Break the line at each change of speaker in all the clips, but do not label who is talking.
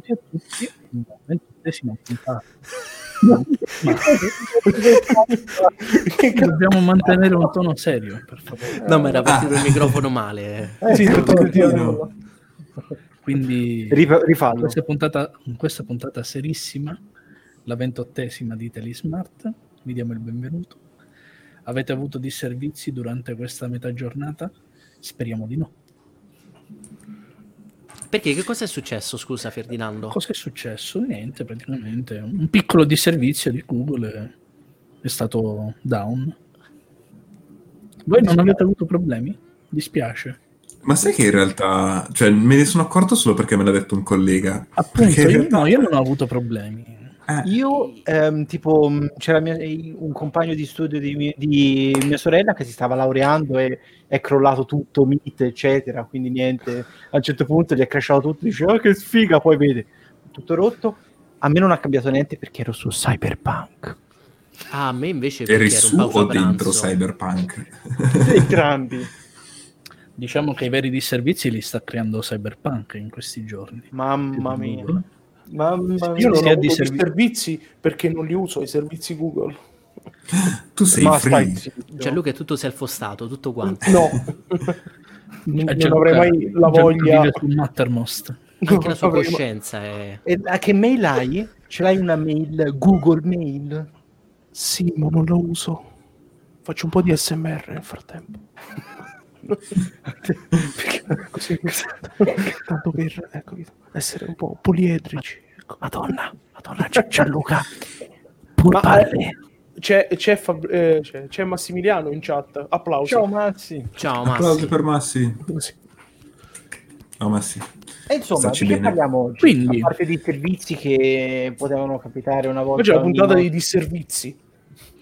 benvenuti a tutti alla ventottesima puntata. Dobbiamo mantenere un tono serio, per favore.
No, ma era partito il microfono male.
Eh, sì,
continua.
Quindi
Rifa-
in
rifallo.
questa, puntata, in questa puntata serissima, la ventottesima di Telesmart, vi diamo il benvenuto. Avete avuto disservizi durante questa metà giornata? Speriamo di no.
Perché che cosa è successo, scusa Ferdinando?
Cosa è successo? Niente, praticamente un piccolo disservizio di Google è, è stato down. Voi non avete avuto problemi? Dispiace.
Ma sai che in realtà, cioè, me ne sono accorto solo perché me l'ha detto un collega.
Appunto, io,
realtà-
no, io non ho avuto problemi.
Eh,
Io, ehm, tipo, mh, c'era mia- un compagno di studio di, mi- di mia sorella che si stava laureando e è crollato tutto, Meet, eccetera, quindi niente. A un certo punto gli è crashato tutto, dice, oh, che sfiga, poi vede, tutto rotto. A me non ha cambiato niente perché ero su Cyberpunk.
Ah, a me invece
eri su o dentro
pranzo.
Cyberpunk?
Entrambi.
Diciamo che i veri disservizi li sta creando Cyberpunk in questi giorni.
Mamma mia.
Mamma
Io
mia,
non
non
ho di
i servizi perché non li uso, i servizi Google.
tu sei
Ma
free.
stai zitto.
Gianluca è tutto self-hostato, tutto quanto.
No, non,
Eh,
non avrei mai la voglia.
su Mattermost.
Anche la sua
avrei
coscienza è...
E a che mail hai? Ce l'hai una mail, Google Mail?
Sì, ma non la uso. Faccio un po' di SMR nel frattempo. Perché così tanto per ecco, essere un po' poliedrici. Ecco.
Madonna, Madonna, Gi- Gianluca,
Ma,
parli.
C'è, c'è, Fab- eh, c'è- c'è Massimiliano in chat. Applausi.
Ciao Mazzi.
Ciao
Applausi
Massi.
per Massi.
Sì.
No, Massi.
E insomma, di che parliamo oggi?
Quindi-
A parte di servizi che potevano capitare una volta.
Oggi è la puntata dei disservizi.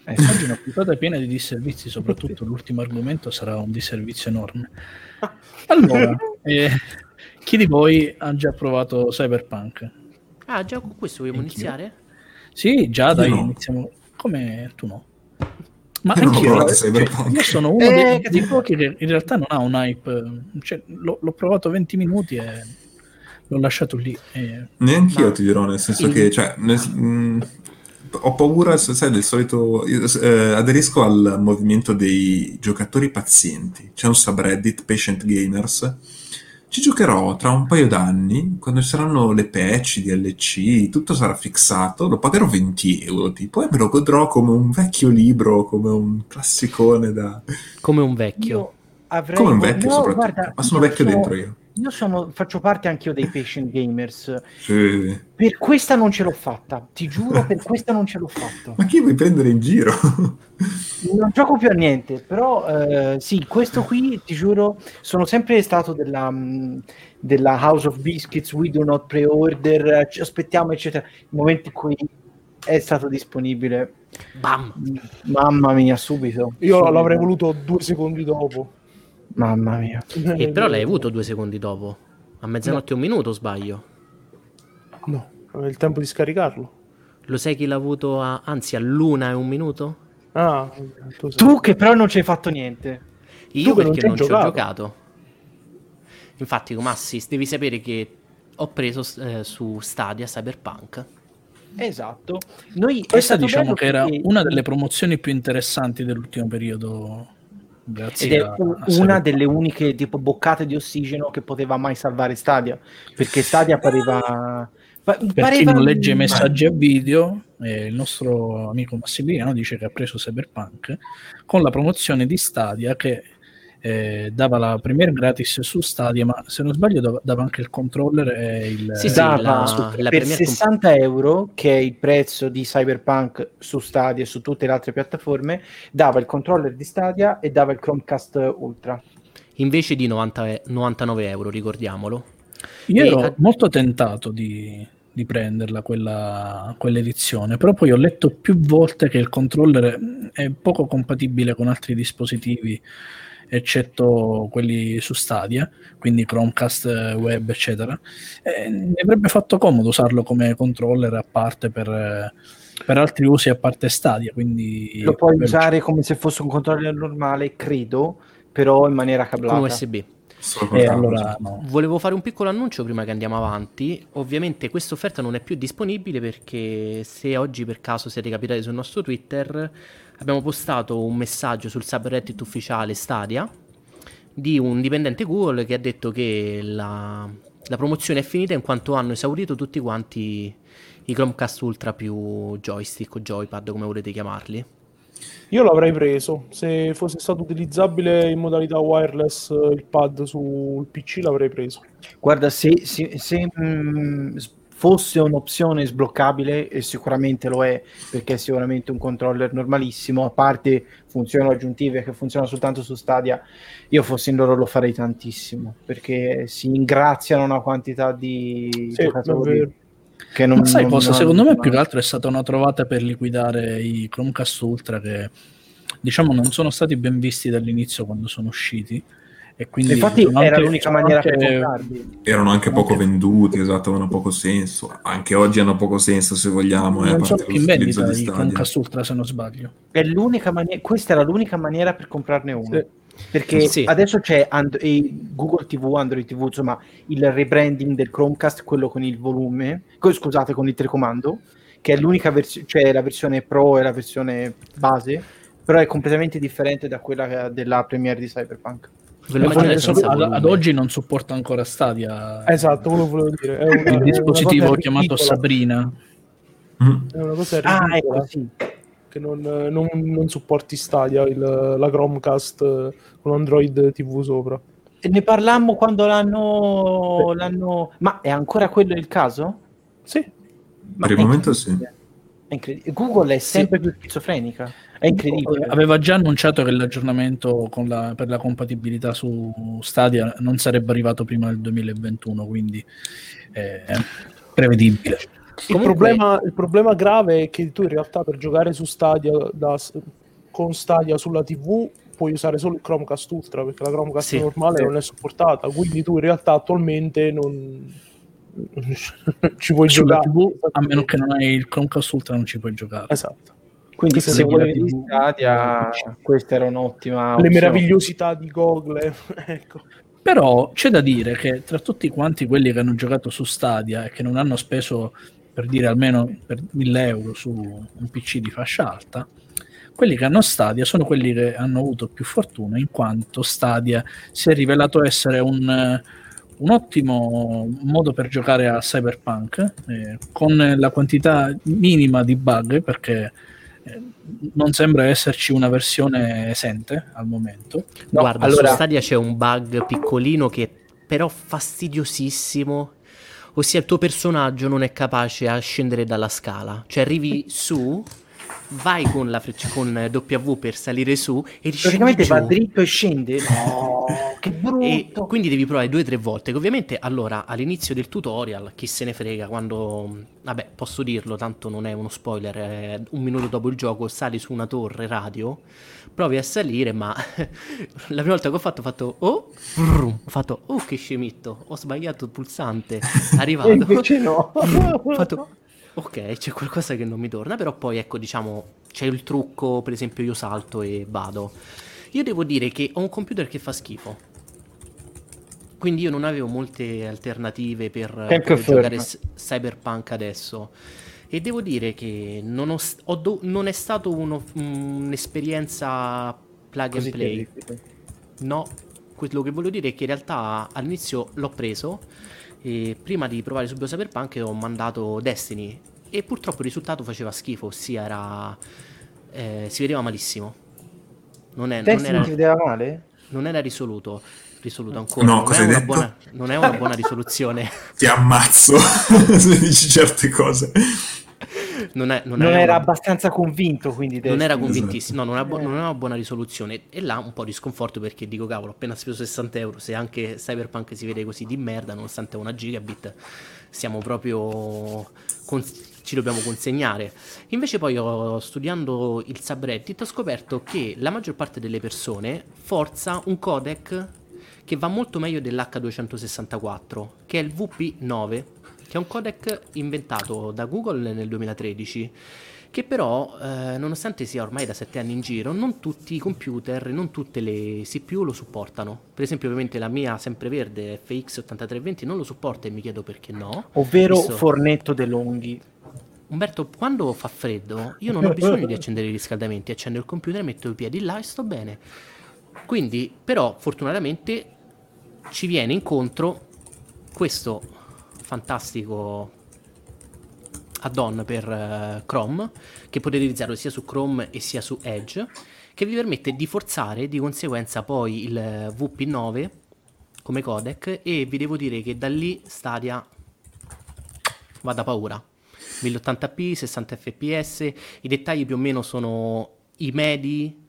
Eh,
Oggi è una puntata piena di disservizi, soprattutto l'ultimo argomento sarà un disservizio enorme. Allora, eh, chi di voi ha già provato Cyberpunk?
Ah, già con questo vogliamo
Anch'io.
iniziare?
Sì, già dai,
no.
iniziamo. Come tu no? Ma
Io
anch'io,
provato
eh,
Cyberpunk.
io sono uno
Eh,
dei, pochi che in realtà non ha un hype. Cioè, l'ho, l'ho provato 20 minuti e l'ho lasciato lì. e-
Neanche io
Ma-
ti dirò, nel senso
il-
che, cioè, nel- mh, ho paura, se- sai, del solito... eh, aderisco al movimento dei giocatori pazienti. C'è un subreddit, Patient Gamers. Ci giocherò tra un paio d'anni, quando ci saranno le patch, DLC, tutto sarà fissato, lo pagherò 20 euro, tipo, e me lo godrò come un vecchio libro, come un classicone da...
Come un vecchio.
Io avrei
Come un vecchio
no,
soprattutto,
guarda,
ma sono
io
vecchio
sono-
dentro io.
Io sono, faccio parte anch'io dei patient gamers.
Sì.
Per questa non ce l'ho fatta, ti giuro, per questa non ce l'ho fatta.
Ma chi vuoi prendere in giro?
Non gioco più a niente, però eh, sì, questo qui, ti giuro, sono sempre stato della, mh, della House of Biscuits, we do not pre-order, ci aspettiamo, eccetera. Il momento in cui è stato disponibile,
Bam!
mamma mia, subito.
Io
subito.
l'avrei voluto due secondi dopo.
Mamma mia.
E però l'hai avuto due secondi dopo. A mezzanotte e un minuto sbaglio?
No, avevo il tempo di scaricarlo.
Lo sai chi l'ha avuto a... anzi a l'una e un minuto?
Ah, tu.
Tu che però non ci hai fatto niente.
Io
non
perché
hai
non ci ho
giocato.
Infatti, Massi, devi sapere che ho preso eh, su Stadia Cyberpunk.
Esatto. Noi,
Questa diciamo che era una delle promozioni più interessanti dell'ultimo periodo. Grazie
Ed è
a-
una
Cyberpunk.
delle uniche tipo boccate di ossigeno che poteva mai salvare Stadia perché Stadia pareva pa-
Per chi
pareva
non legge i messaggi a video, eh, il nostro amico Massimiliano dice che ha preso Cyberpunk con la promozione di Stadia che eh, dava la premiere gratis su Stadia, ma se non sbaglio dava, anche il controller e il...
Sì, sì,
dava
la- la
per
Premiere
60 euro che è il prezzo di Cyberpunk su Stadia e su tutte le altre piattaforme dava il controller di Stadia e dava il Chromecast Ultra
Invece di 90 e- 99 euro, ricordiamolo.
Io
E-
ero molto tentato di, di prenderla quella, quell'edizione, però poi ho letto più volte che il controller è poco compatibile con altri dispositivi, eccetto quelli su Stadia, quindi Chromecast, eh, web, eccetera. E mi avrebbe fatto comodo usarlo come controller a parte per, eh, per altri usi a parte Stadia, quindi
lo puoi usare come se fosse un controller normale credo però in maniera
Con
cablata
USB.
Solo col
E
cavo,
allora no.
Volevo fare un piccolo annuncio prima che andiamo avanti. Ovviamente questa offerta non è più disponibile perché se oggi per caso siete capitati sul nostro Twitter, abbiamo postato un messaggio sul subreddit ufficiale Stadia di un dipendente Google che ha detto che la, la promozione è finita in quanto hanno esaurito tutti quanti i Chromecast Ultra più joystick o joypad, come volete chiamarli.
Io l'avrei preso. Se fosse stato utilizzabile in modalità wireless eh, il pad sul PC l'avrei preso.
Guarda, se, se- se, mm, s- fosse un'opzione sbloccabile, e sicuramente lo è, perché è sicuramente un controller normalissimo, a parte funzioni aggiuntive che funzionano soltanto su Stadia, io fossi in loro lo farei tantissimo, perché si ingraziano una quantità di
Sì,
giocatori che non...
Ma sai
non
cosa?
hanno-
Secondo me più che altro è stata una trovata per liquidare i Chromecast Ultra che diciamo non sono stati ben visti dall'inizio quando sono usciti e quindi
Infatti
sono
era
anche-
l'unica
sono
maniera
anche-
per comprarli.
Erano anche poco
Anche-
venduti, esatto, avevano poco senso. Anche oggi hanno poco senso se vogliamo. eh, a
non sono
parte
più in vendita
di
i. Chromecast Ultra se non sbaglio.
È l'unica mani- questa era l'unica maniera per comprarne uno.
Sì.
Perché
Sì.
adesso c'è And- Google TV, Android TV, insomma, il rebranding del Chromecast, quello con il volume, co- scusate, con il telecomando, che è l'unica versione, cioè la versione Pro e la versione base, però è completamente differente da quella della premiere di Cyberpunk.
Adesso- ad, ad oggi non supporta ancora Stadia
Esatto, quello volevo dire. È una-
il dispositivo chiamato
ridicola.
Sabrina.
Mm.
È una cosa
Ah, ecco, sì.
che non, non- non supporti Stadia, il- la Chromecast eh, con Android TV sopra.
E ne parlammo quando l'hanno, l'hanno... Ma è ancora quello il caso?
Sì,
Ma
Per il momento sì.
incredibile. È incredibile. Google è sempre più schizofrenica. È incredibile.
Aveva già annunciato che l'aggiornamento con la- per la compatibilità su Stadia non sarebbe arrivato prima del 2021, quindi è prevedibile.
Il,
Comunque-
problema, il problema grave è che tu in realtà per giocare su Stadia da- con Stadia sulla TV puoi usare solo il Chromecast Ultra perché la Chromecast
Sì.
normale
Sì.
non è supportata, quindi tu in realtà attualmente non ci puoi
Sulla
giocare.
TV, a meno che non hai il Chromecast Ultra, non ci puoi giocare.
Esatto.
Quindi
Questa
se volevi
TV.
Stadia, questa era un'ottima
Le
opzione.
meravigliosità di Google, ecco.
Però c'è da dire che tra tutti quanti quelli che hanno giocato su Stadia e che non hanno speso per dire almeno per 1000 euro su un PC di fascia alta, quelli che hanno Stadia sono quelli che hanno avuto più fortuna in quanto Stadia si è rivelato essere un, eh, un ottimo modo per giocare a Cyberpunk eh, con la quantità minima di bug perché eh, non sembra esserci una versione esente al momento.
No,
Guarda,
allora-
su Stadia c'è un bug piccolino che però fastidiosissimo. Ossia, il tuo personaggio non è capace a scendere dalla scala. Cioè, arrivi su, vai con la freccia con W per salire su e
Praticamente va dritto e scende. No, che
E
brutto.
quindi devi provare due o tre volte. Che ovviamente, allora, all'inizio del tutorial, chi se ne frega, quando. Vabbè, posso dirlo, tanto non è uno spoiler. è un minuto dopo il gioco sali su una torre radio, provi a salire, ma la prima volta che ho fatto, ho fatto. Oh, brum, ho fatto. Oh, che scemitto, ho sbagliato il pulsante. Arrivato.
E invece no.
Ho fatto. Ok, c'è qualcosa che non mi torna, però poi ecco, diciamo, c'è il trucco, per esempio io salto e vado. Io devo dire che ho un computer che fa schifo. Quindi io non avevo molte alternative per
conferma.
giocare s- Cyberpunk adesso. E devo dire che non, ho ho do- non è stato uno- un'esperienza plug
Così
and play. No, quello che voglio dire è che in realtà all'inizio l'ho preso e prima di provare subito Cyberpunk ho mandato Destiny e purtroppo il risultato faceva schifo, ossia era eh, si vedeva malissimo. Non, è, non, era,
ti vedeva male?
non era risoluto, risoluto ancora.
No,
non,
cosa
è
hai
una
detto?
buona, non è una buona risoluzione.
Ti ammazzo se dici certe cose.
Non, è, non
Non era
una-
abbastanza convinto, quindi
non era convintissimo, no, non, è bu- non è una buona risoluzione. E là un po' di sconforto perché dico, cavolo, ho appena speso 60 euro. Se anche Cyberpunk si vede così di merda, nonostante una gigabit, siamo proprio. con- ci dobbiamo consegnare. Invece, poi, ho, studiando il subreddit, ho scoperto che la maggior parte delle persone forza un codec che va molto meglio dell'H264, che è il VP9, che è un codec inventato da Google nel 2013 che però, eh, nonostante sia ormai da 7 anni in giro, non tutti i computer, non tutte le CPU lo supportano. Per esempio, ovviamente la mia sempreverde FX 8320 non lo supporta e mi chiedo perché no.
Ovvero
Visto-
fornetto De Longhi.
Umberto, quando fa freddo, io non ho bisogno di accendere i riscaldamenti, accendo il computer, metto i piedi là e sto bene. Quindi, però, fortunatamente ci viene incontro questo fantastico add-on per eh, Chrome, che potete utilizzarlo sia su Chrome e sia su Edge, che vi permette di forzare di conseguenza poi il eh, VP9 come codec e vi devo dire che da lì Stadia va da paura. 1080p, 60 fps, i dettagli più o meno sono i medi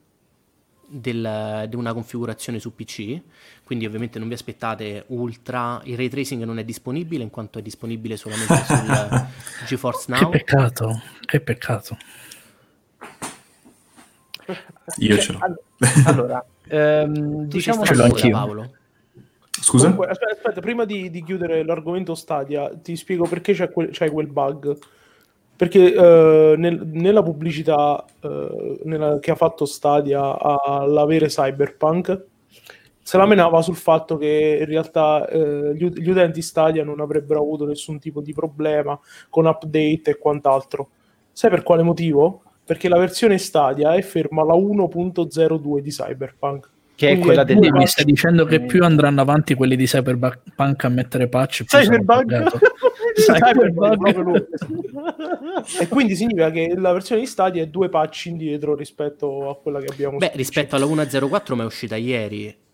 del- di una configurazione su PC, quindi ovviamente non vi aspettate ultra, il ray tracing non è disponibile in quanto è disponibile solamente sul GeForce
Che
Now.
peccato, che peccato.
Io
Cioè,
ce l'ho.
all- Allora, ehm, diciamo
Ce l'ho anch'io.
Paolo.
Scusa?
Comunque, aspetta, aspetta, prima di, di chiudere l'argomento Stadia, ti spiego perché c'è quel, c'hai quel bug. Perché eh, nel- nella pubblicità eh, nella- che ha fatto Stadia all'avere Cyberpunk, se la menava sul fatto che in realtà eh, gli, gli utenti Stadia non avrebbero avuto nessun tipo di problema con update e quant'altro. Sai per quale motivo? Perché la versione Stadia è ferma alla 1.02 di Cyberpunk.
che è quella del
mi stai dicendo che più andranno avanti quelli di Cyberpunk a mettere patch,
proprio lui. e quindi significa che la versione di Stadia è due patch indietro rispetto a quella che abbiamo
Beh, rispetto alla 1.04 ma è uscita ieri.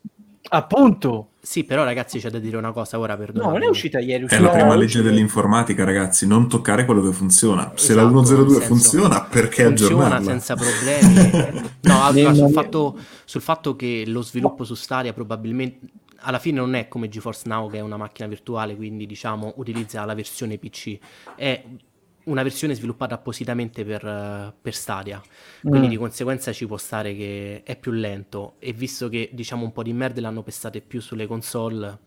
Appunto.
Sì, però ragazzi c'è da dire una cosa ora,
No,
perdonate.
non è uscita ieri. è
È
uscita
la prima
No,
legge dell'informatica, ragazzi, non toccare quello che funziona. Se la
Esatto,
102
nel senso,
funziona, perché
funziona
aggiornarla?
senza problemi. No, allora, sul, fatto, sul fatto che lo sviluppo su Stadia probabilmente alla fine non è come GeForce Now che è una macchina virtuale, quindi diciamo utilizza la versione PC, è una versione sviluppata appositamente per, eh, per Stadia, quindi
Mm.
di conseguenza ci può stare che è più lento e visto che diciamo un po' di merda l'hanno pestate più sulle console,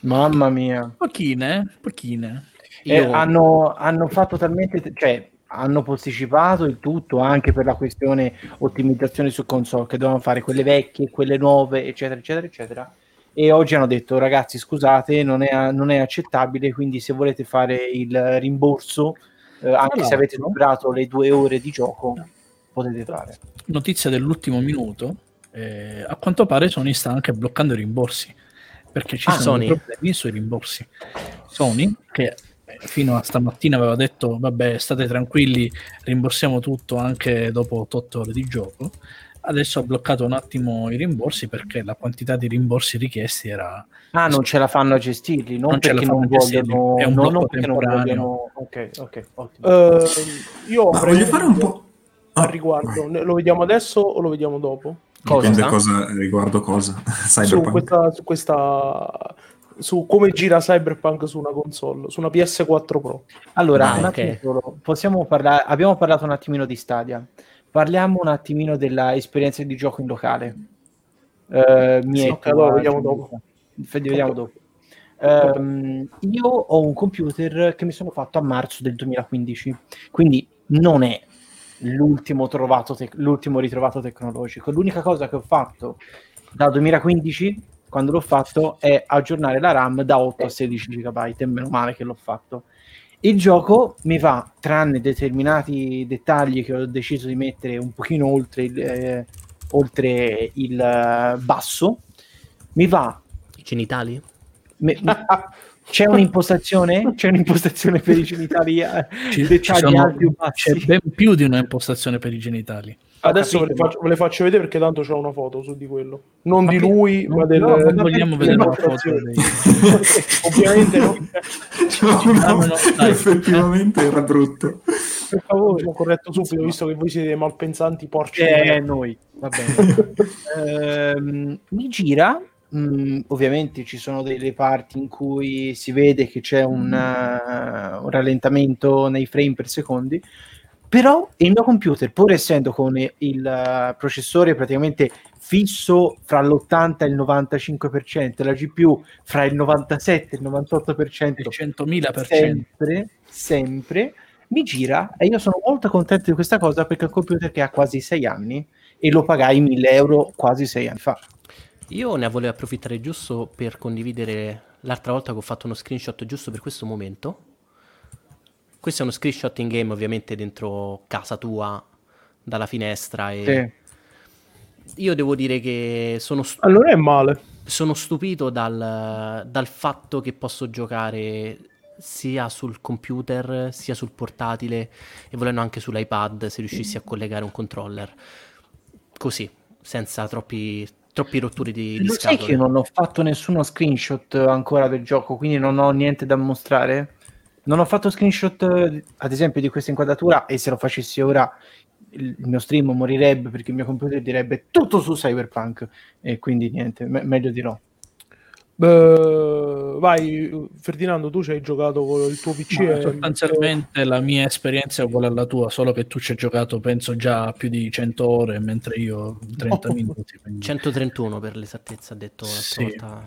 Mamma mia.
Pochine, pochine.
Eh,
io
hanno, hanno fatto talmente, cioè hanno posticipato il tutto anche per la questione ottimizzazione su console che dovevano fare quelle vecchie, quelle nuove, eccetera, eccetera, eccetera. E oggi hanno detto ragazzi scusate, non è, non è accettabile, quindi se volete fare il rimborso, eh, anche se avete durato le due ore di gioco, potete fare.
Notizia dell'ultimo minuto. eh, a quanto pare Sony sta anche bloccando i rimborsi perché ci
Ah,
sono
Sony.
problemi sui rimborsi. Sony, che eh, fino a stamattina aveva detto vabbè state tranquilli, rimborsiamo tutto anche dopo 8 ore di gioco, adesso ha bloccato un attimo i rimborsi perché la quantità di rimborsi richiesti era
Ah, non ce la fanno a gestirli, non,
Non
perché non vogliono,
è un
no,
blocco
non perché non
temporaneo.
vogliono. Ok, ok, ottimo.
Eh, io
voglio fare un po'...
al
Ah,
riguardo.
vai.
Lo vediamo adesso o lo vediamo dopo?
Cosa?
Dipende cosa, riguardo cosa.
Su questa, su questa su come gira Cyberpunk su una console, su una PS4 Pro.
Allora,
Ah,
un
ok.
attimo solo, possiamo parlare, abbiamo parlato un attimino di Stadia, parliamo un attimino dell'esperienza di gioco in locale. Eh, mi
Sì, vediamo dopo.
Vediamo dopo. Ehm, io ho un computer che mi sono fatto a marzo del 2015, quindi non è l'ultimo, trovato tec- l'ultimo ritrovato tecnologico. L'unica cosa che ho fatto dal 2015, quando l'ho fatto, è aggiornare la RAM da 8 a 16 GB, e meno male che l'ho fatto. Il gioco mi va, tranne determinati dettagli che ho deciso di mettere un pochino oltre il, eh, oltre il eh, basso, mi va
i genitali?
me- me- c'è un'impostazione? C'è un'impostazione per i genitali? eh,
ci, ci sono- c'è ben più di una impostazione per i genitali.
Adesso ve le, faccio, ve le faccio vedere perché tanto c'è una foto su di quello. Non di
Ma che-
lui,
no,
ma del...
no,
Non vogliamo vedere una foto
Ovviamente no.
No, no,
no, dai.
effettivamente era brutto.
Per favore, sono corretto subito, visto che voi siete malpensanti, porci.
Eh, noi, va bene. Ehm, mi gira, mh, ovviamente ci sono delle parti in cui si vede che c'è un, eh, un rallentamento nei frame per secondi, però il mio computer, pur essendo con il eh, processore praticamente fisso fra l'80 e il 95%, la GPU fra il 97 e il 98%,
Il 100.000%.
sempre, sempre mi gira e io sono molto contento di questa cosa perché è un computer che ha quasi sei anni e lo pagai 1000 euro quasi sei anni fa.
Io ne volevo approfittare giusto per condividere l'altra volta che ho fatto uno screenshot giusto per questo momento. Questo è uno screenshot in game ovviamente dentro casa tua, dalla finestra e...
Sì.
Io devo dire che sono, stu-
Allora è male.
sono stupito dal, dal fatto che posso giocare sia sul computer sia sul portatile e volendo anche sull'iPad se riuscissi a collegare un controller. Così, senza troppi, troppi rotture di, di
Lo sai che
scatole.
io non ho fatto nessuno screenshot ancora del gioco, quindi non ho niente da mostrare? Non ho fatto screenshot, eh, ad esempio, di questa inquadratura e se lo facessi ora il mio stream morirebbe perché il mio computer direbbe tutto su Cyberpunk e quindi niente, me- meglio di no.
Beh, vai, Ferdinando, tu ci hai giocato con il tuo PC.
Ma
e-
sostanzialmente la mia esperienza è uguale alla tua, solo che tu ci hai giocato penso già più di 100 ore, mentre io 30
Oh.
minuti. quindi-
131 per l'esattezza, ha detto
Sì.
volta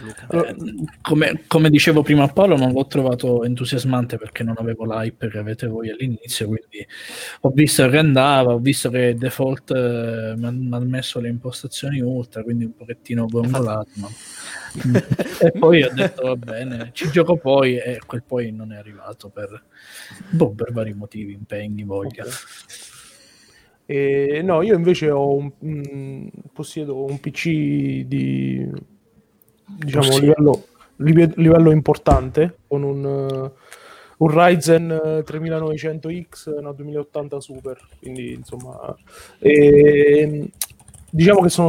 Luca.
Eh, come, come dicevo prima a Paolo, non l'ho trovato entusiasmante perché non avevo l'hype che avete voi all'inizio. Quindi ho visto che andava, ho visto che default eh, mi ha messo le impostazioni ultra, quindi un pochettino gongolato. ma- e poi ho detto va bene, ci gioco poi e quel poi non è arrivato per, boh, per vari motivi, impegni, voglia.
E, no, io invece ho un, mm, possiedo un PC di diciamo
Possiedo.
livello, live- livello importante con un, eh, un Ryzen eh, 3900X una 2080 Super, quindi insomma e, diciamo che sono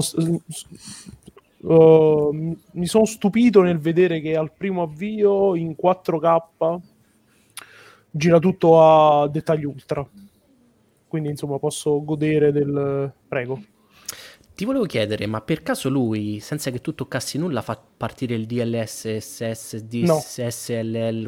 uh, mi sono stupito nel vedere che al primo avvio in 4K gira tutto a dettagli ultra quindi insomma posso godere del prego
Ti volevo chiedere, ma per caso lui, senza che tu toccassi nulla, fa partire il DLS, SS,
No.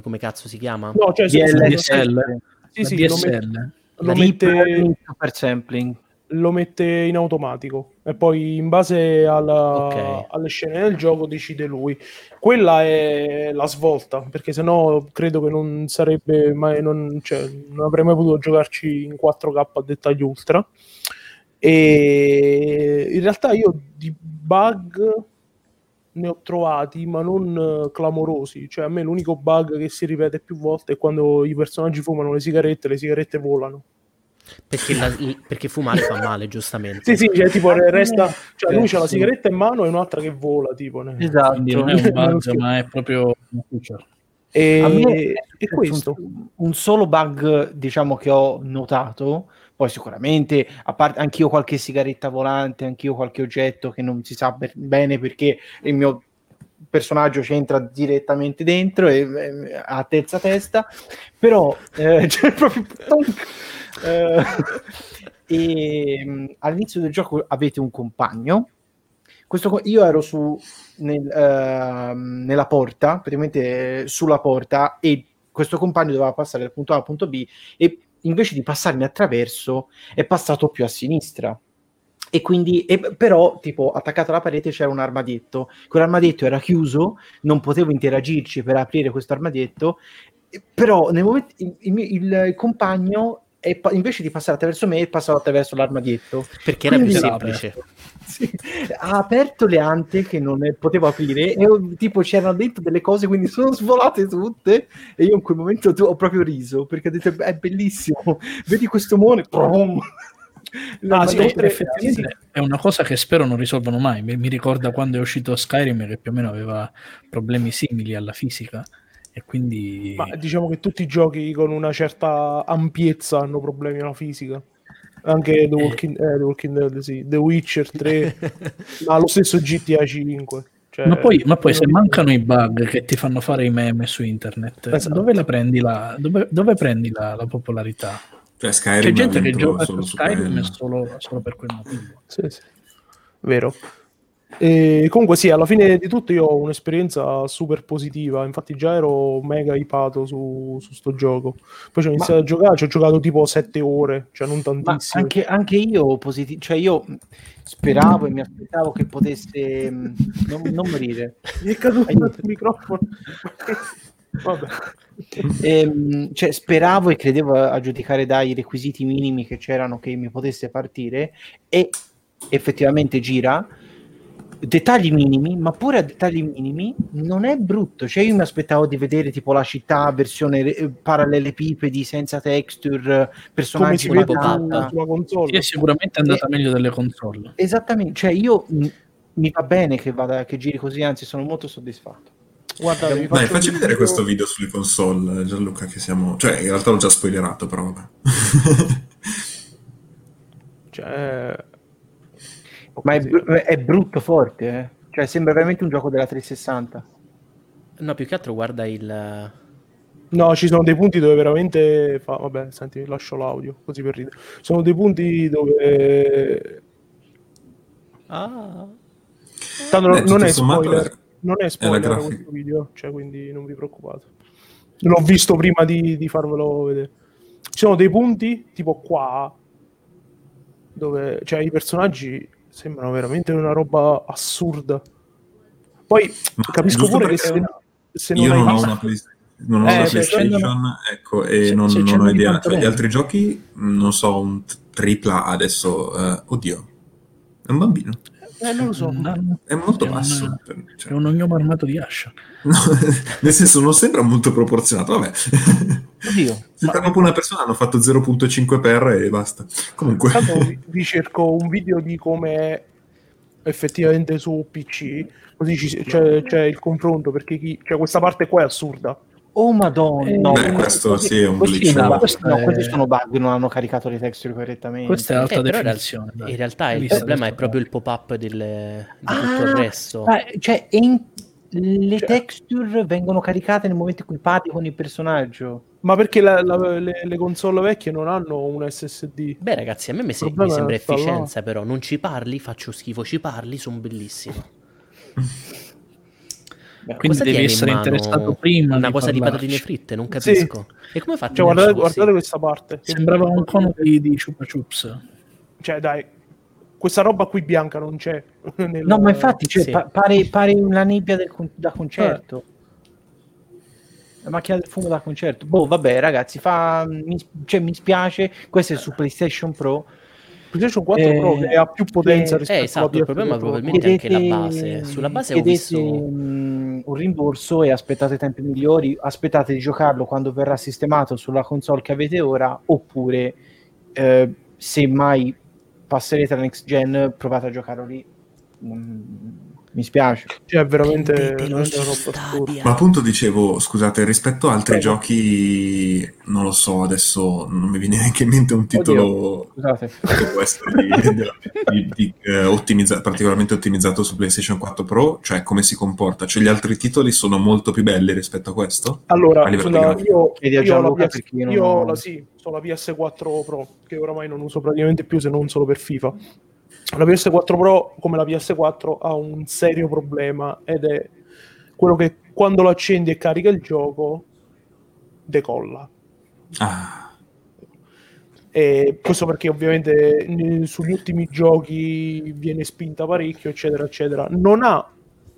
Come cazzo si chiama?
no cioè
DSL.
sì, sì, lo,
DSL.
lo mette,
Super Sampling.
lo mette in automatico e poi in base alla-
Ok.
alle scene del gioco decide lui quella è la svolta perché sennò credo che non sarebbe mai non, cioè, non avrei mai potuto giocarci in 4K a dettaglio ultra e in realtà io di bug ne ho trovati ma non eh, clamorosi cioè a me l'unico bug che si ripete più volte è quando i personaggi fumano le sigarette le sigarette volano
Perché, la- perché fumare fa male, giustamente.
Sì, sì, cioè, tipo
Ah,
resta, cioè lui c'ha la sigaretta in mano e un'altra che vola, tipo. ne-
Esatto.
Quindi non è un bug, ma è proprio.
E,
A me
e
è
questo.
Un, un solo bug, diciamo, che ho notato, poi sicuramente, a parte anch'io qualche sigaretta volante, anch'io qualche oggetto che non si sa be- bene perché il mio personaggio ci entra direttamente dentro e e- a terza testa, però eh, c'è proprio eh, e mh, all'inizio del gioco avete un compagno. Questo io ero su nel, ehm, nella porta, praticamente eh, sulla porta, e questo compagno doveva passare dal punto A al punto B, e invece di passarmi attraverso, è passato più a sinistra. E quindi, e- però, tipo, attaccato alla parete c'era un armadietto. Quell'armadietto era chiuso, non potevo interagirci per aprire questo armadietto, però nel momento il, il il compagno, è pa- invece di passare attraverso me, è passato attraverso l'armadietto.
Perché era più
Quindi-
semplice.
Sì, ha aperto le ante che non potevo aprire e tipo c'erano dentro delle cose quindi sono svolate tutte e io in quel momento ho proprio riso perché ho detto è bellissimo vedi questo mone!
Ah, sì,
effettivamente è una cosa che spero non risolvano mai. Mi, mi ricorda quando è uscito Skyrim che più o meno aveva problemi simili alla fisica e quindi
Ma diciamo che tutti i giochi con una certa ampiezza hanno problemi alla fisica. Anche The Walking, eh, The Walking Dead, sì. The Witcher 3, ma lo stesso GTA 5. Cioè,
Ma poi, ma poi se mancano i bug che ti fanno fare i meme su internet,
Esatto.
dove la prendi la, dove, dove prendi la, la popolarità?
Cioè,
C'è
Skyrim ha
gente che gioca
solo
su Skyrim solo, solo per quel motivo.
Sì, sì. Vero. E comunque sì, alla fine di tutto io ho un'esperienza super positiva, infatti già ero mega ipato su, su sto gioco. Poi ci ho iniziato a giocare, ci ho giocato tipo 7 ore, cioè non
ma
tantissimo.
anche, anche io positivo cioè io speravo e mi aspettavo che potesse mh, non, non morire
Mi è caduto il microfono. Vabbè.
Ehm, cioè, speravo e credevo a giudicare dai requisiti minimi che c'erano che mi potesse partire e effettivamente gira dettagli minimi, ma pure a dettagli minimi non è brutto. Cioè, io mi aspettavo di vedere tipo la città versione eh, parallelepipedi senza texture,
Come
personaggi
si
con
vede sulla console.
Sì, è sicuramente andata meglio delle console.
Esattamente, cioè io mh, mi va bene che, vada, che giri così, anzi sono molto soddisfatto.
Guarda,
Dai, facci vedere
video-
questo video sulle console, Gianluca, che siamo... Cioè, in realtà l'ho già spoilerato, però vabbè.
Cioè,
Ma è, br- è brutto forte, eh. Cioè sembra veramente un gioco della 360.
No, più che altro guarda il...
No, ci sono dei punti dove veramente fa... Vabbè, senti, lascio l'audio, così per ridere. Sono dei punti dove...
Ah,
Tanto non,
Beh,
non è spoiler,
è-
non è spoiler
grafica.
questo video, cioè quindi non vi preoccupate. L'ho visto prima di, di farvelo vedere. Ci sono dei punti, tipo qua, dove cioè, i personaggi sembrano veramente una roba assurda. Poi
Ma
capisco pure che se, se non
Io
hai
non ho una PlayStation. Non ho
Eh,
una PlayStation,
accendono-
ecco, e
se-
non,
se
non ho idea. Cioè, gli altri giochi, mh, non so, un tripla adesso. eh, oddio, è un bambino.
Eh, non lo so.
No,
È molto
È un-
basso. per-
è
cioè,
un ognomo armato di ascia.
no, nel senso, non sembra molto proporzionato. Vabbè,
Oddio,
sembra proprio una persona. Hanno fatto 0.5 per e basta. Comunque,
Tanto vi, cerco un video di come è effettivamente su PC, così c'è, c'è il confronto, perché chi, cioè questa parte qua è assurda.
Oh madonna.
Eh,
no,
beh, questo sì è un glitch.
no, questi, no, questi sono bug, non hanno caricato le texture correttamente.
Questa è alta
Eh,
definizione.
realtà-
dai.
in realtà il problema è proprio il pop-up del, di
Ah,
tutto il resto.
cioè, in- le
Cioè-
texture vengono caricate nel momento in cui parli con il personaggio.
Ma perché la- la- le, le console vecchie non hanno un SSD?
Beh ragazzi, a me mi, se- mi sembra
sta là.
efficienza però, non ci parli, faccio schifo, ci parli, sono bellissimo.
Quindi
Cosa
devi
in
essere
mano?
interessato prima
Una
di
cosa di
parlarci.
patatine fritte, non
Sì.
capisco. E come fate?
Cioè, guardate, guardate questa parte.
Sembrava un cono di, di Chupa Chups.
Cioè, dai, questa roba qui bianca non c'è. nel-
No, ma infatti cioè,
Sì.
pa- pare, pare una nebbia del con- da concerto. La macchina del fumo da concerto. Boh, vabbè, ragazzi, fa, mi, cioè, mi spiace. Questo è su PlayStation Pro.
PlayStation 4
Eh,
Pro che ha più potenza
eh,
rispetto
esatto,
alla
il problema
PS4.
probabilmente- Quindi anche la base. Sulla base ho
chiedete,
visto-
mh, un rimborso e aspettate tempi migliori. Aspettate di giocarlo quando verrà sistemato sulla console che avete ora. Oppure, eh, se mai passerete alla next gen, provate a giocarlo lì. Mm, mi spiace.
Cioè, è veramente, veramente.
Ma appunto dicevo, scusate, rispetto a altri
Prego.
giochi, non lo so, adesso non mi viene neanche in mente un titolo
Scusate.
che può essere di, di- di, eh, ottimizza- particolarmente ottimizzato su PlayStation 4 Pro, cioè come si comporta? Cioè gli altri titoli sono molto più belli rispetto a questo?
Allora,
A
sulla- io, io ho la, PS,
io non
io la, sì, ho la PS4 Pro, che oramai non uso praticamente più se non solo per FIFA. La PS4 Pro, come la PS4, ha un serio problema ed è quello che quando lo accendi e carica il gioco, decolla.
Ah,
E questo perché ovviamente sugli ultimi giochi viene spinta parecchio, eccetera, eccetera. Non ha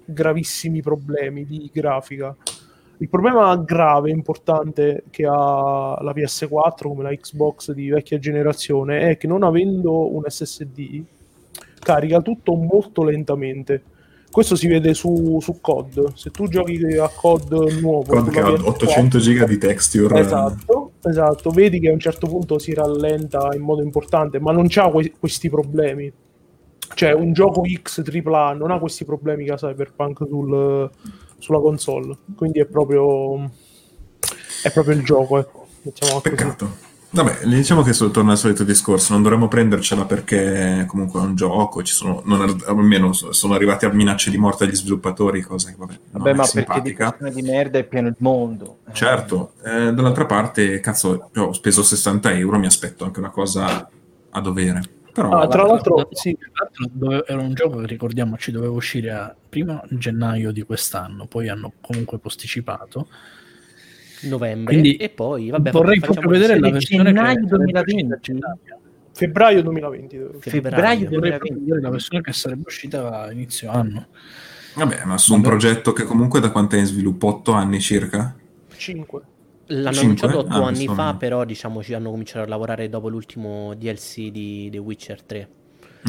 gravissimi problemi di grafica. Il problema grave, importante che ha la PS4 come la Xbox di vecchia generazione è che non avendo un SSD carica tutto molto lentamente. Questo si vede su, su COD. Se tu giochi a COD nuovo,
COD che ha
PS4,
800 giga di texture.
Esatto, esatto, vedi che a un certo punto si rallenta in modo importante, ma non c'ha que- questi problemi. Cioè, un gioco X AAA non ha questi problemi che ha Cyberpunk sul- sulla console. Quindi è proprio è proprio il gioco, ecco. Così.
Peccato. Vabbè, diciamo che torna al solito discorso, non dovremmo prendercela perché comunque è un gioco, ci sono, non almeno so- sono arrivate a minacce di morte agli sviluppatori, cosa che vabbè, non
Vabbè,
è
ma perché di
simpatica.
di merda è pieno il mondo.
Certo, eh, dall'altra parte, cazzo, io ho speso 60 euro, mi aspetto anche una cosa a dovere. Però,
Ah, tra l'altro,
No,
sì,
tra l'altro dove- era un gioco che ricordiamoci doveva uscire a prima gennaio di quest'anno, poi hanno comunque posticipato.
Novembre
Quindi
e poi vabbè
Vorrei proprio vedere la versione
gennaio
che sarebbe
2020?
uscita a gennaio.
febbraio 2020. devo-
Febbraio.
Febbraio
Vorrei
2020.
proprio vedere la versione che sarebbe uscita a inizio anno.
vabbè, ma su un
Vabbè.
progetto che comunque da quanto è in sviluppo? 8 anni circa?
5.
L'hanno
Cinque?
annunciato otto
Ah,
anni
insomma.
fa, però diciamo ci hanno cominciato a lavorare dopo l'ultimo DLC di The Witcher 3.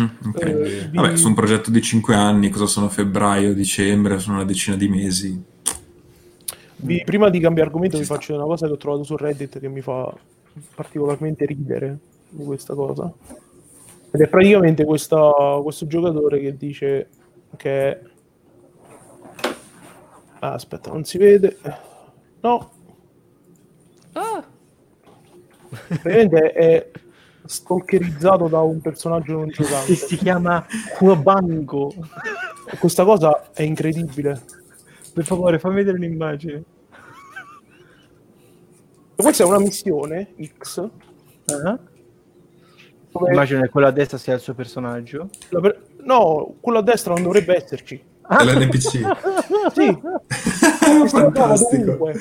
Mm, ok.
Eh,
Vabbè, su un progetto di 5 anni, cosa sono febbraio, dicembre, sono una decina di mesi.
Vi- prima di cambiare argomento
Ci
vi
sta.
faccio una cosa che ho trovato su Reddit che mi fa particolarmente ridere di questa cosa. Ed è praticamente questa- questo giocatore che dice che... Ah, aspetta, non si vede. No. Praticamente è stalkerizzato da un personaggio non
Che
giocante.
si chiama Kuabango.
Questa cosa è incredibile.
Per favore, fammi vedere un'immagine.
Questa è una missione X.
Ah.
dove
Immagino che quello a destra sia il suo personaggio.
per- No, quello a destra non dovrebbe esserci.
È l'NPC.
Sì,
Fantastico.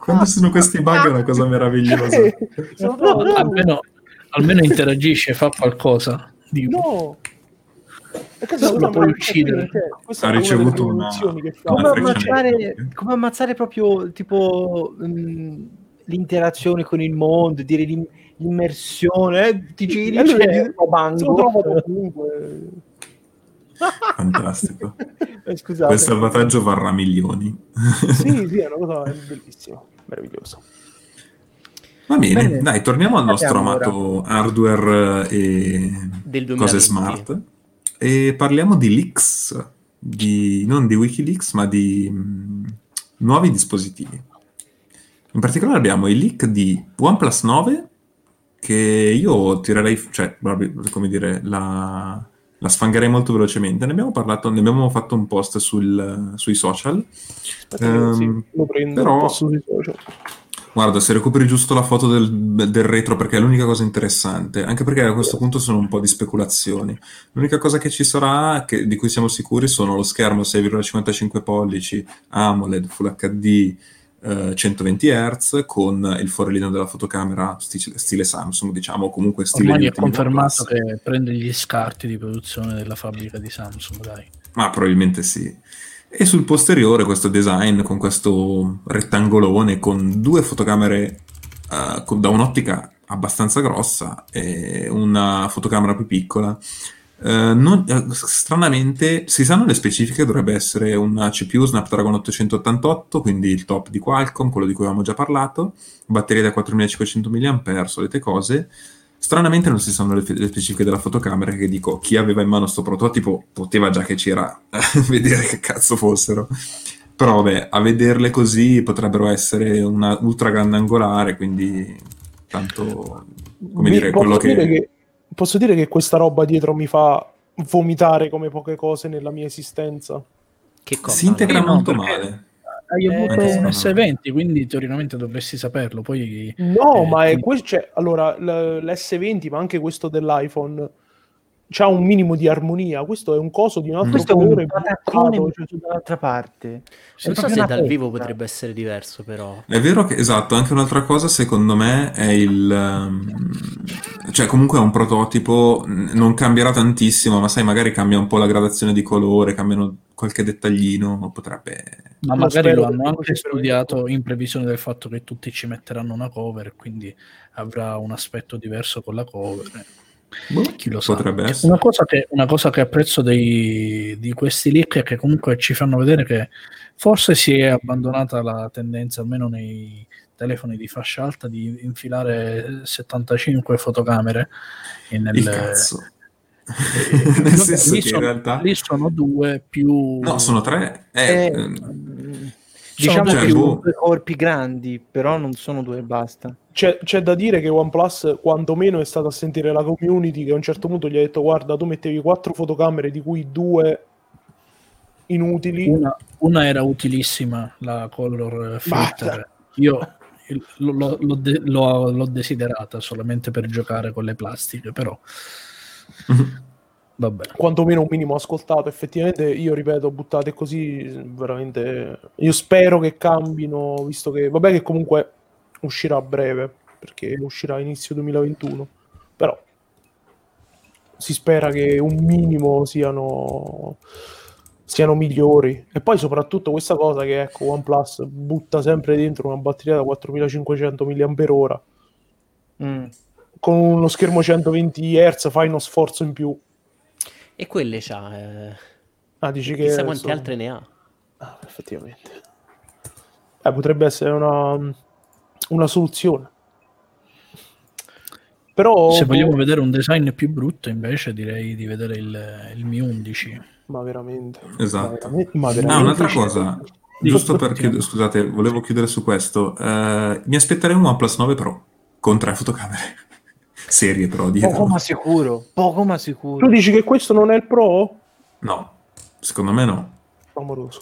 Quando sono questi bug è una cosa meravigliosa.
Almeno, almeno interagisce, fa qualcosa. Di-
No.
Lo
cosa
puoi uccidere.
cioè,
Ha
una
ricevuto una-.
Come
Una freccia
ammazzare, come ammazzare proprio tipo mh, l'interazione con il mondo, dire l'im- l'immersione, eh, ti giri
E lui
c'è
è- Se lo
Kuabango.
trova dovunque.
Fantastico.
Eh, Scusate.
Quel salvataggio varrà milioni.
Sì, sì, è una cosa bellissima, meravigliosa.
Va bene,
Bene.
dai, torniamo al nostro amato hardware e
Del 2020.
cose smart e parliamo di leaks, di, non di Wikileaks, ma di mh, nuovi dispositivi. In particolare abbiamo i leak di OnePlus 9 che io tirerei, cioè, come dire, la, la sfangherei molto velocemente. Ne abbiamo parlato, ne abbiamo fatto un post sul- sui social.
Aspetta,
Ehm,
sì, lo prendo,
però-
posso sui social.
Guarda, se recuperi giusto la foto del, del retro, perché è l'unica cosa interessante, anche perché a questo punto sono un po' di speculazioni. L'unica cosa che ci sarà, che- di cui siamo sicuri, sono lo schermo 6,55 pollici, AMOLED, Full HD, eh, 120 Hz, con il forellino della fotocamera stile, stile Samsung, diciamo, comunque stile
Ormai è confermato che prende gli scarti di produzione della fabbrica di Samsung, dai.
Ma probabilmente sì. E sul posteriore questo design con questo rettangolone con due fotocamere eh, con- da un'ottica abbastanza grossa e una fotocamera più piccola. Eh, non- eh, stranamente si sanno le specifiche, dovrebbe essere una CPU Snapdragon 888, quindi il top di Qualcomm, quello di cui avevamo già parlato, batteria da 4500 mAh, solite cose. Stranamente non si sanno le, le specifiche della fotocamera che dico, chi aveva in mano sto prototipo poteva già che c'era vedere che cazzo fossero. Però vabbè, a vederle così potrebbero essere una ultra grande angolare, quindi tanto come
Mi-
dire, quello che...
dire che... posso dire che questa roba dietro mi fa vomitare come poche cose nella mia esistenza.
Che cosa?
si integra
Sì, no,
molto
perché-
male.
Hai avuto
Eh,
un
sì.
S20, quindi teoricamente dovresti saperlo. Poi
No,
Eh,
ma è questo, cioè, allora, l- l'S20, ma anche questo dell'iPhone, c'ha un minimo di armonia. Questo è un coso di un altro
Questo è
colore
un pataccone messo dall'altra parte.
non
È
so se dal vivo potrebbe essere diverso, però.
È vero che, esatto, anche un'altra cosa secondo me è il... ehm, cioè comunque è un prototipo, non cambierà tantissimo, ma sai, magari cambia un po' la gradazione di colore, cambiano qualche dettaglino, potrebbe...
Ma magari lo hanno
che
anche studiato in previsione del fatto che tutti ci metteranno una cover, quindi avrà un aspetto diverso con la cover.
Boh,
Chi lo sa.
potrebbe essere.
Una cosa che, una cosa che apprezzo dei- di questi leak è che comunque ci fanno vedere che forse si è abbandonata la tendenza, almeno nei telefoni di fascia alta, di infilare 75 fotocamere nel,
Il cazzo.
Eh,
Nel
vabbè,
senso
lì
che in
sono-
realtà...
lì sono due più
No, sono tre. Eh,
Eh,
ehm,
diciamo
cioè,
che
boh.
sono due corpi grandi, però non sono due e basta.
C'è, c'è da dire che OnePlus quantomeno è stato a sentire la community che a un certo punto gli ha detto guarda tu mettevi quattro fotocamere di cui due inutili
Una, una era utilissima, la color filter.
Basta.
Io l'ho, de- l'ho- l'ho desiderata solamente per giocare con le plastiche, però vabbè.
quantomeno un minimo ascoltato effettivamente io ripeto buttate così veramente io spero che cambino visto che vabbè che comunque uscirà a breve perché uscirà a inizio 2021 però si spera che un minimo siano siano migliori. E poi soprattutto questa cosa che ecco, OnePlus butta sempre dentro una batteria da 4500 mAh
Mm.
Con uno schermo 120 Hz, fai uno sforzo in più.
E quelle c'ha. eh,
Ah, dici che
chissà quante
sono-
altre ne ha.
Ah, effettivamente. Eh, potrebbe essere una, una soluzione. Però
Se
boh,
vogliamo vedere un design più brutto, invece direi di vedere il, il Mi 11.
ma veramente.
Esatto.
Ma veramente, ma
Ah, un'altra cosa, giusto per chiudere, scusate, volevo chiudere su questo. Eh, mi aspetterei un OnePlus 9 Pro con tre fotocamere. Serie però dietro.
Poco ma sicuro, poco ma
Tu
sicuro.
dici che questo non è il Pro?
No, secondo me no.
Amoroso.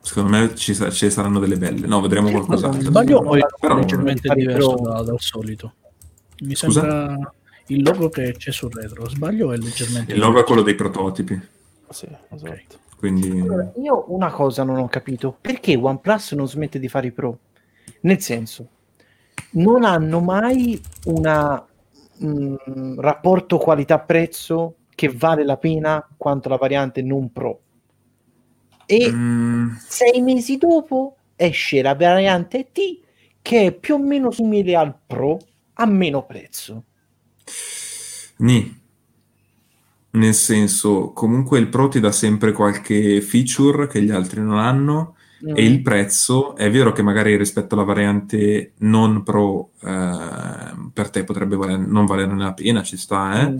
Secondo me ci, sa- ci saranno delle belle. No, vedremo qualcos'altro.
Sbaglio o è leggermente diverso
pro-
da- dal solito? Mi
Scusa?
sembra il logo che c'è sul retro. Sbaglio o è leggermente
Il logo è quello dei prototipi.
Sì, esatto.
Quindi
Allora, Io una cosa non ho capito, perché OnePlus non smette di fare i Pro? Nel senso, non hanno mai un rapporto qualità-prezzo che vale la pena quanto la variante non Pro. E
Mm,
sei mesi dopo esce la variante T che è più o meno simile al Pro a meno prezzo.
Ni. Nel senso, comunque il Pro ti dà sempre qualche feature che gli altri non hanno
Mm.
e il prezzo è vero che magari rispetto alla variante non Pro eh, per te potrebbe valer- non valerne la pena, ci sta, eh?
Mm.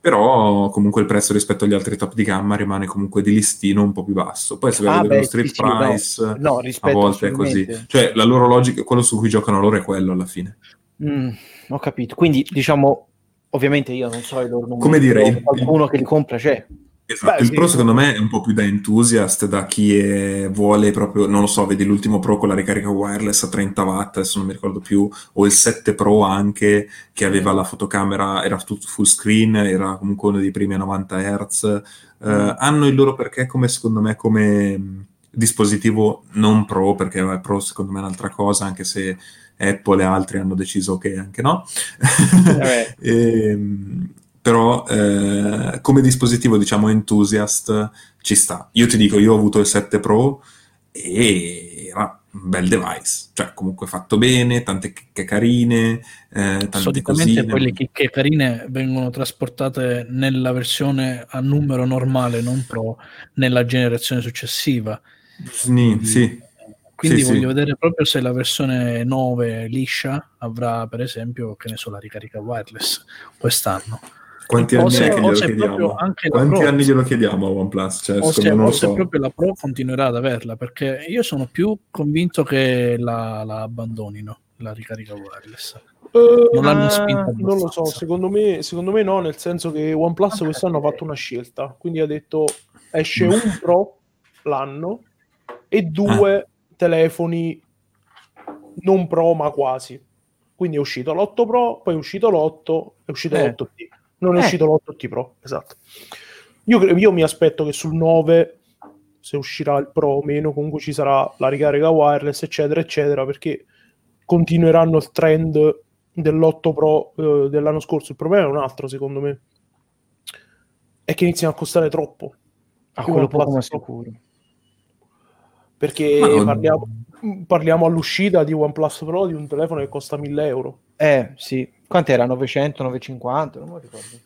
però comunque il prezzo rispetto agli altri top di gamma rimane comunque di listino un po' più basso. Poi se
Ah,
lo street
sì, no.
price,
No,
a volte è così. Cioè la loro logica, quello su cui giocano loro è quello alla fine.
Mm, ho capito. Quindi, diciamo, ovviamente io non so i loro numeri.
Come dire,
però
il-
qualcuno che li compra c'è.
Esatto,
Beh,
il
sì.
Pro secondo me è un po' più da enthusiast, da chi è- vuole proprio, non lo so, vedi l'ultimo Pro con la ricarica wireless a 30 watt, adesso non mi ricordo più, o il 7 Pro anche, che aveva la fotocamera, era tutto full screen, era comunque uno dei primi a 90 Hz. Eh, hanno il loro perché come secondo me come mh, dispositivo non Pro, perché vabbè, Pro secondo me è un'altra cosa, anche se Apple e altri hanno deciso che anche no.
Vabbè.
Però eh, come dispositivo diciamo enthusiast ci sta. Io ti dico, io ho avuto il 7 Pro e era un bel device, cioè comunque fatto bene, tante chicche carine, eh, tante
Solitamente
cosine.
poi le chicche carine vengono trasportate nella versione a numero normale, non pro, nella generazione successiva.
Sì, sì.
Quindi
Sì,
voglio
sì.
vedere proprio se la versione 9 liscia avrà, per esempio, che ne so, la ricarica wireless quest'anno.
Quanti anni
se-
è che
o
glielo chiediamo? Quanti
Pro-
anni glielo chiediamo a OnePlus? Cioè,
O se, o
so.
proprio la Pro continuerà ad averla, perché io sono più convinto che la, la abbandonino, la ricarica wireless.
Eh,
Non l'hanno
Ah,
spinta
non lo so, secondo me, secondo me no, nel senso che OnePlus quest'anno ha fatto una scelta, quindi ha detto esce un Pro l'anno e due telefoni non Pro ma quasi. Quindi è uscito l'8 Pro, poi è uscito l'8, è uscito
Eh.
l'8T. Non è
Eh.
uscito l'8T Pro, esatto. Io, io mi aspetto che sul 9, se uscirà il Pro o meno, comunque ci sarà la ricarica wireless, eccetera, eccetera, perché continueranno il trend dell'8 Pro eh, dell'anno scorso. Il problema è un altro, secondo me, è che iniziano a costare troppo.
A
Più
quello poco ma sicuro.
Perché
Ma non-
parliamo, parliamo all'uscita di OnePlus Pro di un telefono che costa 1000 euro.
Eh, sì. Quant'era? 900, 950? Non mi ricordo.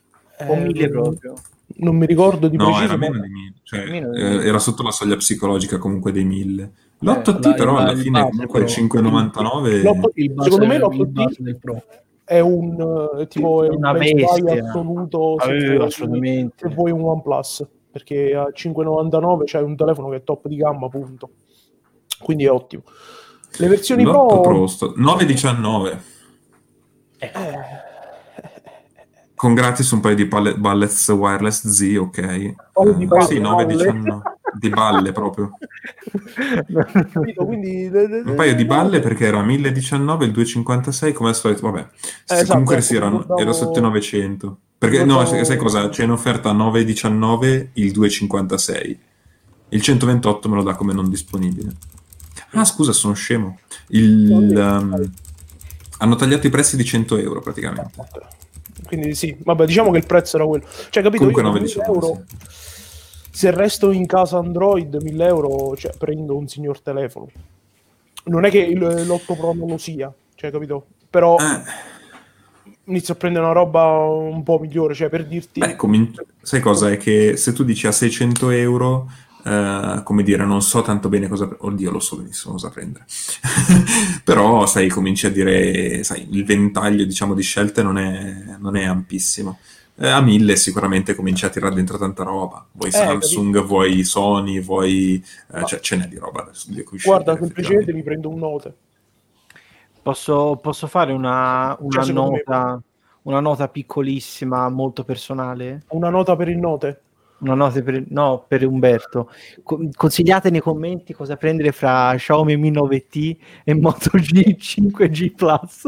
O
Eh,
1000 proprio.
Non mi ricordo di
No,
preciso.
era meno di 1000, cioè,
Meno di
eh,
1000.
era sotto la soglia psicologica comunque dei 1000. L'8T
la-
però alla fine
base,
comunque il
però.
599
L'otto-
Il base,
Secondo me
il
l'8T
base del Pro.
è un eh, tipo è un
Una
buy
bestia.
assoluto se,
Eh,
vuoi-
assolutamente.
se vuoi un OnePlus perché a 5,99 c'è un telefono che è top di gamma punto quindi è ottimo le versioni
l'8
Pro,
Pro sto- 919
eh,
con gratis un paio di palle- ballets wireless Z, ok.
Paio di
Eh,
balle-
sì, 919 di balle proprio.
quindi
Un paio di balle perché era 1019 il 256 come al solito, vabbè.
Esatto,
comunque
ecco,
sì, erano,
ricordavo-
era 7900. Perché no,
ricordavo-
sai sai cosa? C'è in offerta 919 il 256. Il 128 me lo dà come non disponibile. Ah, scusa, sono scemo. Il, um, hanno tagliato i prezzi di 100 euro praticamente.
Quindi sì vabbè diciamo che il prezzo era quello cioè capito
Comunque
io con
9,19,
1000 euro se resto in casa Android 1000 euro, cioè, prendo un signor telefono. Non è che il- l'8 Pro non lo sia, cioè, capito? Però
Eh,
inizio a prendere una roba un po' migliore, cioè per dirti...
beh, comin- sai cosa? È che se tu dici a 600 euro, eh, come dire, non so tanto bene cosa... pre- Oddio, lo so benissimo cosa prendere. Però, sai, cominci a dire, sai, il ventaglio, diciamo, di scelte non è, non è ampissimo. Eh, a 1000 sicuramente cominci a tirare dentro tanta roba. Vuoi Samsung, vuoi Sony, vuoi... eh, cioè, ce n'è di roba adesso di cui
Guarda, semplicemente mi prendo un Note.
Posso, posso fare una, una
Cioè, secondo me-
nota, una nota piccolissima, molto personale?
Una nota per il Note.
Una nota per, no, per Umberto. Co- consigliate nei commenti cosa prendere fra Xiaomi Mi 9T e Moto G 5G Plus.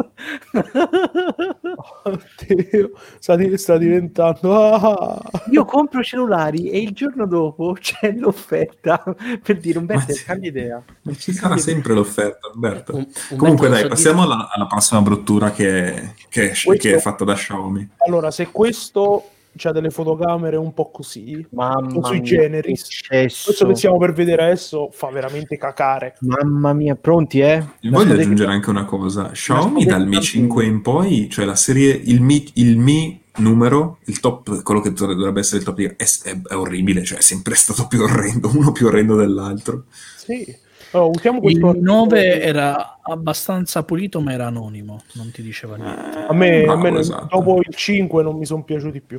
Oddio, sta, di- sta diventando... Ah!
Io compro cellulari e il giorno dopo c'è l'offerta per dire Umberto,
sì.
cambia idea.
Ma ci sarà sempre l'offerta, Umberto.
Un- Umberto,
Comunque dai,
so
passiamo
dire-
alla, alla prossima bruttura che, che,
Questo-
che è fatta da Xiaomi.
Allora, se questo c'ha delle fotocamere un po' così,
Mamma
sui
mia,
generis.
che
questo che stiamo per vedere adesso fa veramente cacare.
Mamma mia, pronti eh?
Voglio aggiungere anche una cosa. Xiaomi dal Mi
tanto-
5 in poi, cioè la serie, il Mi, il Mi numero, il top, quello che dovrebbe essere il top, di- è, è- è orribile, cioè è sempre stato più orrendo, uno più orrendo dell'altro.
Sì. Allora, usiamo
Il
questo
9 era abbastanza pulito, ma era anonimo, non ti diceva niente.
A me, a
Bravo,
me
esatto.
dopo il 5 non mi sono piaciuti più.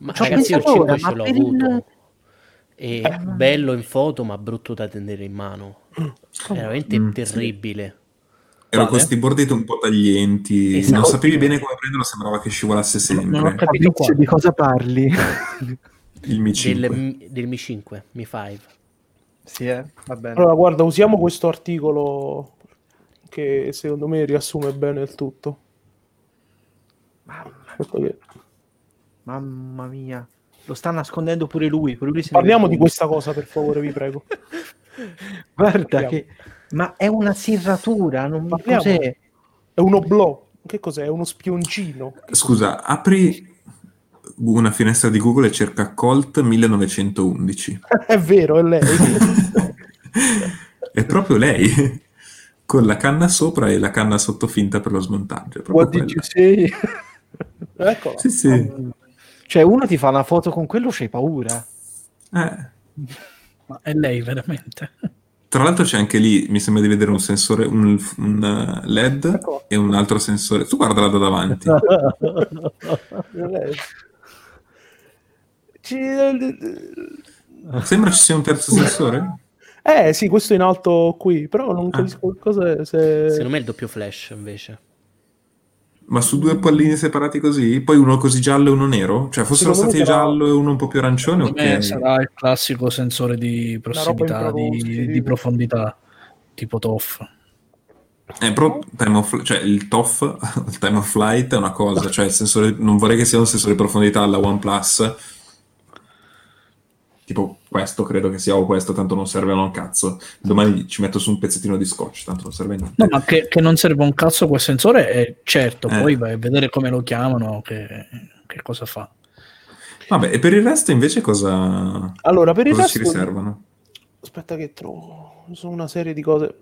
Ma
Ci ho
ragazzi, io il
pensato
5
ora,
ce l'ho
per il-
avuto. È bello in foto, ma brutto da tenere in mano. Veramente
Mm,
terribile.
Era
Quale?
con questi bordetti un po' taglienti,
Esatto.
non sapevi bene come prenderlo, sembrava che scivolasse sempre.
Non ho capito
Fabrizio, di cosa parli?
Il Mi 5.
Del, Mi- del Mi 5, Mi 5.
Sì, eh? va bene.
Allora, guarda, usiamo questo articolo che secondo me riassume bene il tutto. Aspetta che-
Mamma mia, lo sta nascondendo pure lui. Pure lui
Parliamo di questa cosa, per favore, vi prego.
Guarda
Parliamo.
che... Ma è una serratura, non
Parliamo.
cos'è?
È un oblò. Che cos'è? È uno spioncino.
Scusa, apri una finestra di Google e cerca Colt 1911.
È vero, è lei.
è proprio lei, con la canna sopra e la canna sotto finta per lo smontaggio.
What did
quella.
you say?
Eccola.
Sì, sì.
Cioè, uno ti fa una foto con quello, c'hai paura.
Eh.
Ma è lei veramente?
Tra l'altro c'è anche lì, mi sembra di vedere un sensore, un, un, uh, LED
Ecco.
e un altro sensore. Tu guardala da davanti.
Ci-
Sembra ci sia un terzo sensore?
Eh sì, questo in alto qui, però non
Ah.
capisco cosa se...
Secondo me è il doppio flash invece.
Ma su due pallini separati così? Poi uno così giallo e uno nero? Cioè fossero stati
sarà-
giallo e uno un po' più arancione,
Secondo me
ok.
sarà il classico sensore di prossimità, di, di profondità, tipo TOF.
Eh, però time of, cioè, il TOF, il time of flight è una cosa, cioè il sensore, non vorrei che sia un sensore di profondità alla OnePlus, tipo questo credo che sia o questo, tanto non serve a un cazzo. Domani ci metto su un pezzettino di scotch, tanto non serve a niente.
No, ma che, che non serve un cazzo quel sensore è certo,
Eh.
poi vai a vedere come lo chiamano, che, che cosa fa.
Vabbè, e per il resto invece cosa,
Allora, per il
cosa ci
resto...
riservano?
Aspetta che trovo... Sono una serie di cose...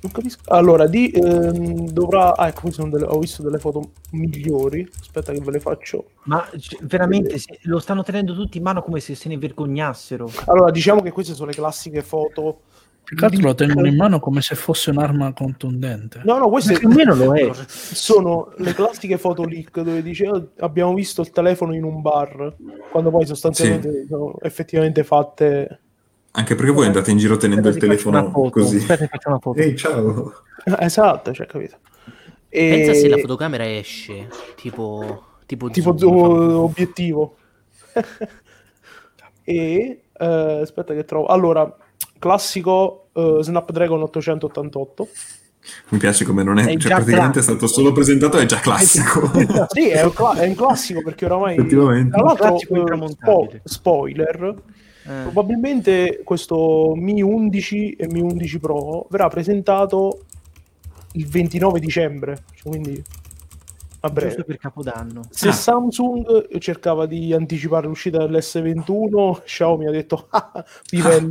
Non capisco... Allora, di, ehm, dovrà... Ah, ecco, qui sono delle- ho visto delle foto migliori. Aspetta che ve le faccio.
Ma c- veramente se- lo stanno tenendo tutti in mano come se se ne vergognassero.
Allora, diciamo che queste sono le classiche foto...
Più che altro lo tengono in mano come se fosse un'arma contundente.
No, no, queste
Più o meno lo è.
sono le classiche foto leak dove dice "Oh, abbiamo visto il telefono in un bar, quando poi sostanzialmente sono effettivamente fatte...
Anche perché voi andate in giro tenendo il
Aspetta,
telefono così.
Aspetta, faccio una foto.
Ehi, ciao!
Esatto, cioè, capito? E...
Pensa se la fotocamera esce, tipo... Tipo,
tipo
zoom,
zo-
fa-
obiettivo. e eh, aspetta che trovo. Allora, classico eh, Snapdragon 888.
Mi piace come non è,
È
cioè praticamente è
classico.
stato solo presentato, è già classico.
sì, è un, cla- è un classico perché oramai
Effettivamente.
tra l'altro eh, spo- spoiler
Eh.
probabilmente questo Mi 11 e Mi 11 Pro verrà presentato il 29 dicembre, cioè, quindi a breve.
Giusto per Capodanno.
Se
Ah.
Samsung cercava di anticipare l'uscita dell'S21, Xiaomi ha detto ah.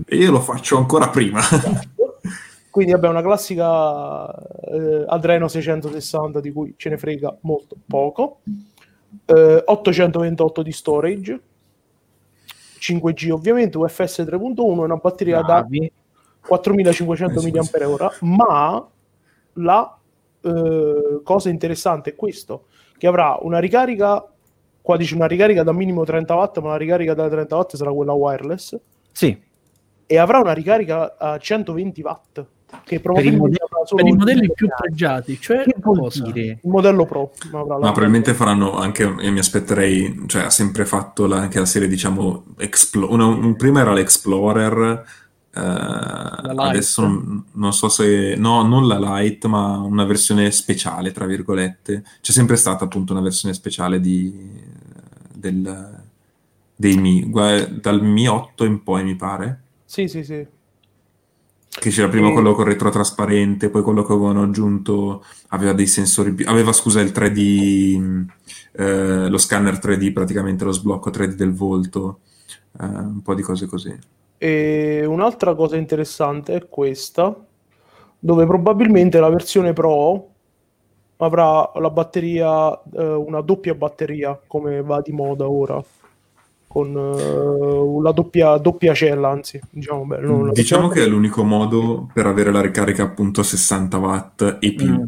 E io lo faccio ancora prima.
Quindi abbiamo una classica eh, Adreno 660 di cui ce ne frega molto poco. Eh, 828 di storage, 5G ovviamente, UFS 3.1 e una batteria da
Bravi.
4500
Eh, sì,
mAh, ma la eh, cosa interessante è questo, che avrà una ricarica, qua dice una ricarica da minimo 30 watt, ma la ricarica da 30 watt sarà quella wireless,
Sì,
e avrà una ricarica a 100-20 watt, che
modelli-
avrà solo
Per i modelli più pregiati, cioè
che vuol
cosa?
dire?
il modello Pro. Ma,
Ma probabilmente faranno anche, io mi aspetterei, cioè ha sempre fatto la- anche la serie, diciamo, Explo- una- un- prima era l'Explorer, eh, adesso non, non so se, no, non la Lite, ma una versione speciale, tra virgolette. C'è sempre stata appunto una versione speciale di, del, dei Mi, dal Mi 8 in poi mi pare.
Sì, sì, sì.
Che c'era prima quello con retrotrasparente, poi quello che avevano aggiunto aveva dei sensori. Aveva, scusa, il 3D, mh, eh, lo scanner 3D, praticamente lo sblocco 3D del volto, eh, un po' di cose così.
E un'altra cosa interessante è questa, dove probabilmente la versione Pro avrà la batteria, eh, una doppia batteria, come va di moda ora, con eh, la doppia, doppia cella, anzi, diciamo la
Diciamo
doppia-
che è l'unico modo per avere la ricarica appunto a 60 watt e più.
Mm.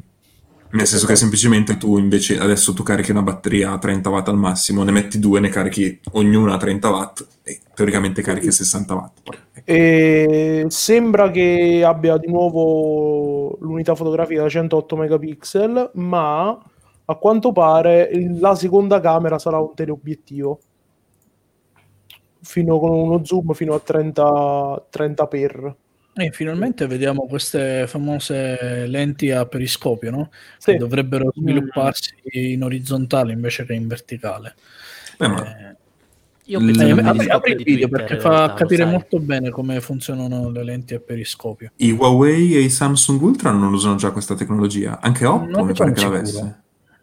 Nel senso che semplicemente tu invece adesso tu carichi una batteria a 30 watt al massimo, ne metti due, ne carichi ognuna a 30 watt e teoricamente carichi a 60 watt.
E sembra che abbia di nuovo l'unità fotografica da 108 megapixel, ma a quanto pare la seconda camera sarà un teleobiettivo. Fino con uno zoom fino a 30, 30 per.
E finalmente vediamo queste famose lenti a periscopio, no?
Sì.
Che dovrebbero svilupparsi in orizzontale invece che in verticale.
Beh, ma
Eh,
Io
Mm.
penso
eh,
che
Mm.
il
apri, apri il video
Twitter,
perché fa
realtà,
capire molto bene come funzionano le lenti a periscopio.
i Huawei e i Samsung Ultra non usano già questa tecnologia. Anche Oppo
Non
mi pare che l'avesse.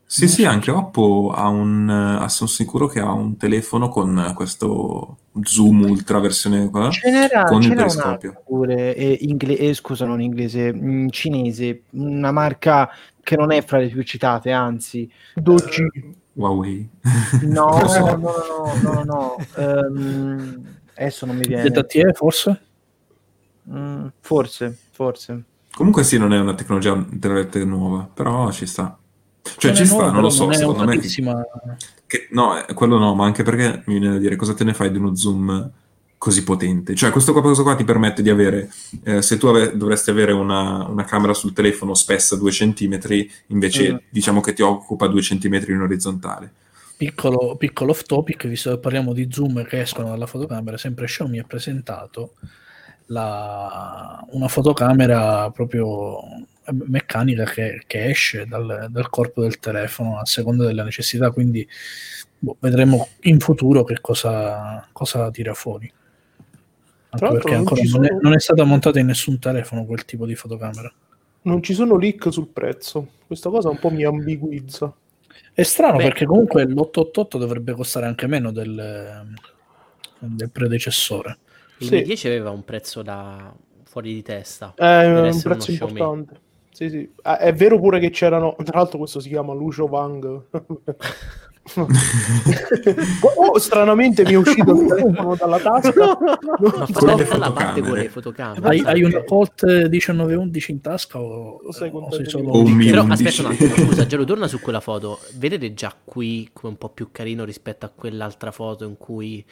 Sì, sì, anche Oppo ha un, eh, sono sicuro che ha un telefono con questo zoom ultra versione qua,
Ce n'era,
con
ce
il periscopio.
un'altra pure, eh, ingle- eh, scusa, non inglese, mh, cinese, una marca che non è fra le più citate, anzi,
Doji.
Huawei.
no, no, no, no, no, no, ehm, adesso non mi viene,
ZTE forse?
Mm, forse, forse.
Comunque sì, non è una tecnologia nuova, però ci sta. Cioè ci sta, non lo so,
non
secondo me... che- no, eh, quello no, ma anche perché mi viene da dire cosa te ne fai di uno zoom così potente? Cioè questo qua, cosa qua ti permette di avere, eh, se tu ave- dovresti avere una, una camera sul telefono spessa 2 cm, invece
Mm.
diciamo che ti occupa 2 cm in orizzontale.
Piccolo, piccolo off topic, visto che parliamo di zoom che escono dalla fotocamera, sempre Xiaomi ha presentato la- una fotocamera proprio meccanica che, che esce dal, dal corpo del telefono a seconda della necessità, quindi boh, vedremo in futuro che cosa, cosa tira fuori. Anche perché
non
ancora non, è,
sono-
non è stata montata in nessun telefono quel tipo di fotocamera.
Non ci sono leak sul prezzo. Questa cosa un po' mi ambiguizza.
È strano
Beh.
perché comunque l'888 dovrebbe costare anche meno del, del predecessore.
Il
Sì.
Mi10 aveva un prezzo da fuori di testa.
È
Per
un prezzo
uno Xiaomi.
Sì, sì. Ah, è vero pure che c'erano. Tra l'altro, questo si chiama Lucio Wang. oh, stranamente mi è uscito il telefono dalla tasca.
Ma
Non
fa
so-
le
la parte con le fotocamere.
Hai, hai una Colt 1911 in tasca o,
Lo sai
o
quanto
sei solo
un
Però
11.
aspetta un attimo, scusa, Gelo, torna su quella foto. Vedete già qui come un po' più carino rispetto a quell'altra foto in cui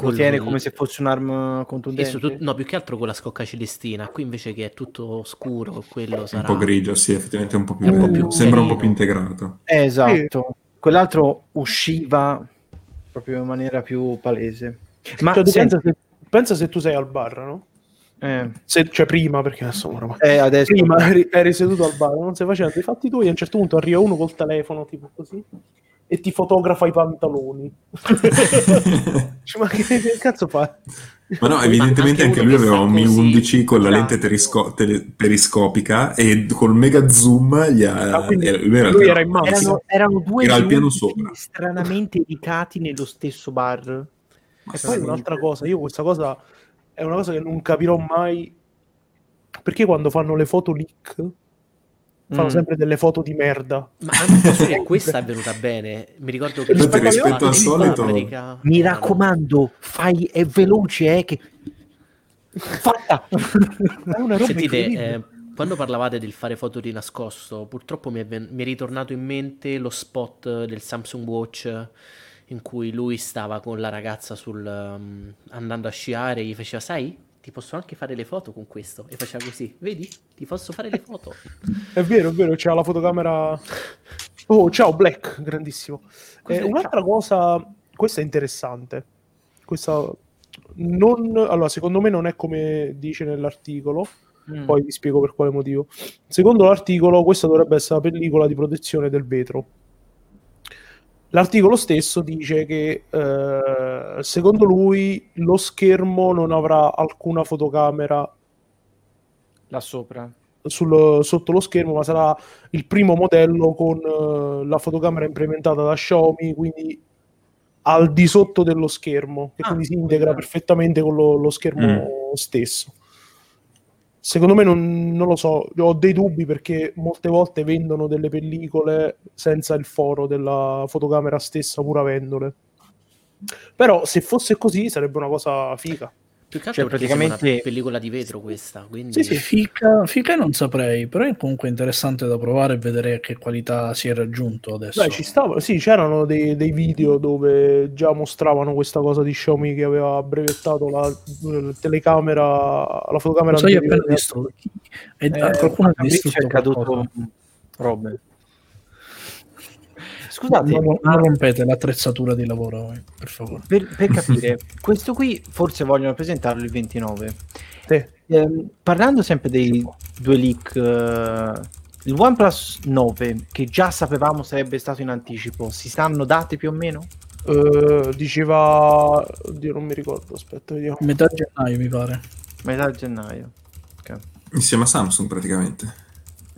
Lo tiene come se fosse un'arma contundente.
Tut- no, più che altro con la scocca celestina. Qui invece che è tutto scuro, quello
Un
sarà
po' grigio, sì, effettivamente è un po' più,
Un po' più
sembra un po' più integrato.
Esatto. Quell'altro usciva proprio in maniera più palese. Ma
Cioè, tu pensa, se, pensa se tu sei al bar, no?
eh,
Se, cioè, prima, perché adesso ormai.
eh, adesso
Prima eri, eri seduto al bar, non stai facendo i fatti tuoi. A un certo punto arriva uno col telefono, tipo così, e ti fotografa i pantaloni. Cioè, ma che, che cazzo fa?
Ma no, evidentemente
anche
anche lui aveva un Mi
così,
11 con la lente
esatto.
terisco- tele- periscopica e col mega zoom gli ha...
Ah,
era- lui era,
lui era in.
Erano, erano due
Era al piano sopra.
stranamente ubicati nello stesso bar.
Ma
E
sì.
poi un'altra cosa, io questa cosa è una cosa che non capirò mai perché quando fanno le foto leak fanno
Mm.
sempre delle foto di merda.
Ma a me posso dire, questa è venuta bene. Mi ricordo che
Rispetto rispetto
al solito-
America-
Mi raccomando, fai, è veloce, eh, che... Fatta!
È una roba
Sentite,
incredibile.
eh, quando parlavate del fare foto di nascosto, purtroppo mi è, ven- mi è ritornato in mente lo spot del Samsung Watch in cui lui stava con la ragazza sul, um, andando a sciare e gli faceva, sai, ti posso anche fare le foto con questo. E faceva così, vedi, ti posso fare le foto.
È vero, è vero, c'ha la fotocamera. Oh, ciao Black, grandissimo. Eh, un'altra cosa, questa è interessante. Questa non, allora, secondo me non è come dice nell'articolo,
Mm.
poi vi spiego per quale motivo. Secondo l'articolo, questa dovrebbe essere la pellicola di protezione del vetro. L'articolo stesso dice che eh, secondo lui lo schermo non avrà alcuna fotocamera
Là sopra.
sul- sotto lo schermo, ma sarà il primo modello con eh, la fotocamera implementata da Xiaomi, quindi al di sotto dello schermo, che
Ah,
quindi si integra perfettamente con lo, lo schermo stesso. Secondo me non, non lo so, ho dei dubbi perché molte volte vendono delle pellicole senza il foro della fotocamera stessa, pur avendole. Però se fosse così sarebbe una cosa figa.
Più che altro
Cioè,
perché sembra
praticamente-
una pellicola di vetro questa, quindi...
Sì, sì.
Fica, fica non saprei, però è comunque interessante da provare e vedere a che qualità si è raggiunto adesso.
Beh, ci stava, sì, c'erano dei, dei video dove già mostravano questa cosa di Xiaomi che aveva brevettato la, la telecamera, la fotocamera
sai, ho
anteriore.
appena distrutto. E
Eh,
qualcuno ha
c'è
distrutto
caduto
qualcosa.
robe. Scusate,
Non, rompete l'attrezzatura di lavoro, eh, per favore.
per, per capire, questo qui forse vogliono presentarlo il 29.
Sì.
Ehm, parlando sempre dei due leak, eh, il OnePlus 9, che già sapevamo sarebbe stato in anticipo, si sanno date più o meno?
Eh, diceva, oddio, non mi ricordo. Aspetta, vediamo.
Metà gennaio, mi pare.
Metà gennaio. Ok.
Insieme a Samsung praticamente.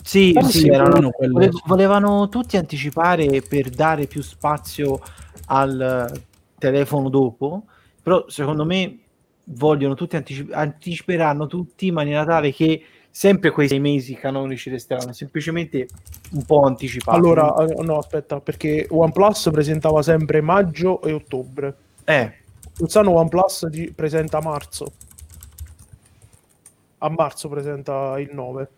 Sì, sì, erano-
sì.
volevano tutti anticipare per dare più spazio al telefono dopo, però secondo me vogliono tutti anticip- anticiperanno tutti in maniera tale che sempre quei sei mesi canonici resteranno semplicemente un po' anticipati.
Allora, eh, no, aspetta, perché OnePlus presentava sempre maggio e ottobre.
eh,
Quest'anno OnePlus presenta marzo. A marzo presenta il 9.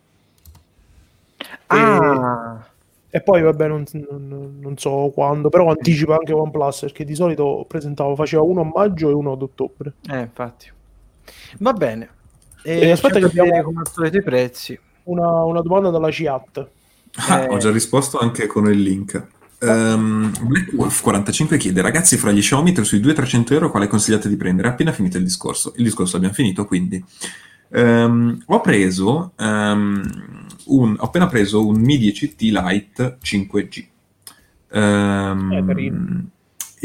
Ah,
E poi, vabbè, non, non- non so quando, però anticipa anche OnePlus perché di solito presentava, faceva uno a maggio e uno ad ottobre.
eh, infatti. Va bene.
E
E
aspetta che abbiamo-
come al solito i prezzi.
Una, una domanda dalla CIAT.
Ah,
Eh.
ho già risposto anche con il link. Ehm, Black Wolf 45 chiede ragazzi fra gli Xiaomi sui 200-300 euro quale consigliate di prendere? Appena finito il discorso. Il discorso l'abbiamo finito quindi. Ehm, ho preso ehm, un, ho appena preso un Mi 10T Lite 5G. Ehm,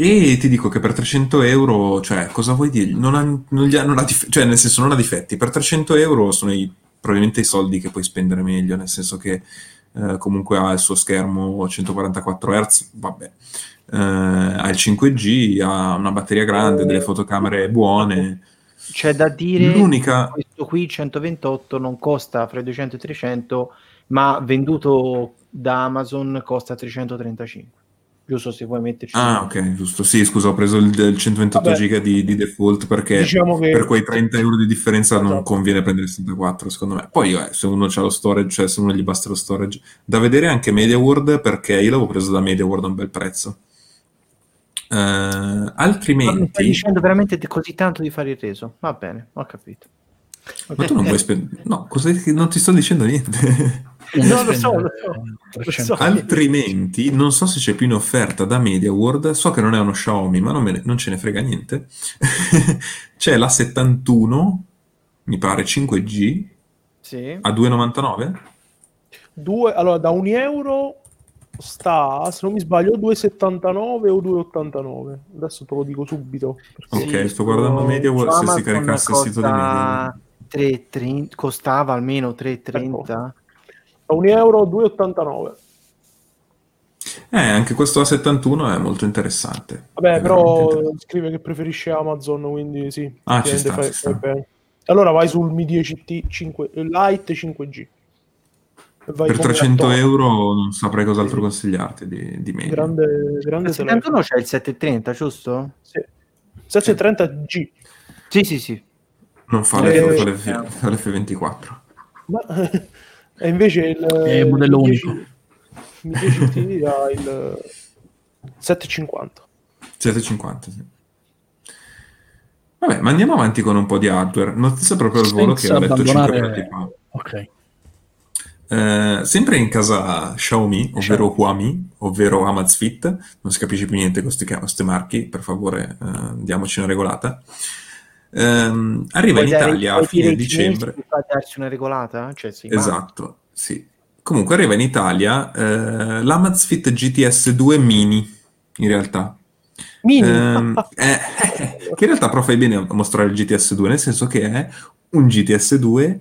Eh,
e ti dico che per 300 euro, cioè, cosa vuoi dirgli? Non ha, non gli ha- non ha dif- cioè, nel senso, non ha difetti. Per 300 euro sono i- probabilmente i soldi che puoi spendere meglio, nel senso che eh, comunque ha il suo schermo 144 Hz, vabbè. Eh, ha il 5G, ha una batteria grande, delle fotocamere buone.
C'è da dire
L'unica...
questo qui 128 non costa fra i 200 e i 300 ma venduto da Amazon costa 335 giusto se vuoi metterci
Ah, ok, giusto. Sì, scusa, ho preso il, il 128
Vabbè.
giga di, di default perché
Diciamo che
per quei 30 euro di differenza non
Esatto.
conviene prendere il 64, secondo me. Poi, eh, se uno ha lo storage, cioè se uno gli basta lo storage. Da vedere anche MediaWorld perché io l'avevo preso da MediaWorld a un bel prezzo. Eh,
Ma mi
altrimenti...
stai dicendo veramente così tanto di fare il reso va bene ho capito
Ma tu non vuoi spendere... No, cosa... non ti sto dicendo niente.
No, lo so, lo so.
Spendere
Lo
300.
so.
Altrimenti, non so se c'è più in offerta da MediaWorld, so che non è uno Xiaomi, ma non, me ne- non ce ne frega niente. c'è la 71, mi pare 5G,
sì.
a 2,99.
due, allora da un euro sta, se non mi sbaglio, o 2,79 o 2,89. Adesso te lo dico subito.
Ok, sto guardando media
Su
se si
Amazon
caricasse il sito di media.
costa 3,30 costava almeno 3,30
A 1 euro 2,89.
Eh, anche questo A71 è molto interessante.
Vabbè,
È
però
interessante.
scrive che preferisce Amazon, quindi sì.
Ah, ci sta,
fai-
ci sta.
Allora vai sul Mi 10T 5, Lite 5G. E vai
Per
come
300
attore.
euro non saprei cos'altro consigliarti di, di media.
Grande, grande
il
telefono.
71 c'è il 730 giusto?
Sì. 730G.
sì sì sì
Non fa
Eh,
le- fa le- fa l'F24.
Ma, e invece il
È un modello
Mi 10
unico.
Mi 10T ha il 750.
750, sì. Vabbè, ma andiamo avanti con un po' di hardware. Notizia proprio al volo che ho letto 5
abbandonare-
minuti fa.
Ok.
Eh, sempre in casa Xiaomi, ovvero Huami, ovvero Amazfit, non si capisce più niente con questi marchi, per favore eh, diamoci una regolata. Ehm, arriva in
Puoi dare-
Italia a
puoi
fine dicembre.
fa darsi una regolata? Cioè, sì, ma-
Esatto, sì. Comunque arriva in Italia eh, l'Amazfit GTS 2 Mini, in realtà.
Mini.
Ehm, eh, che in realtà però fai bene a mostrare il GTS 2, nel senso che è un GTS 2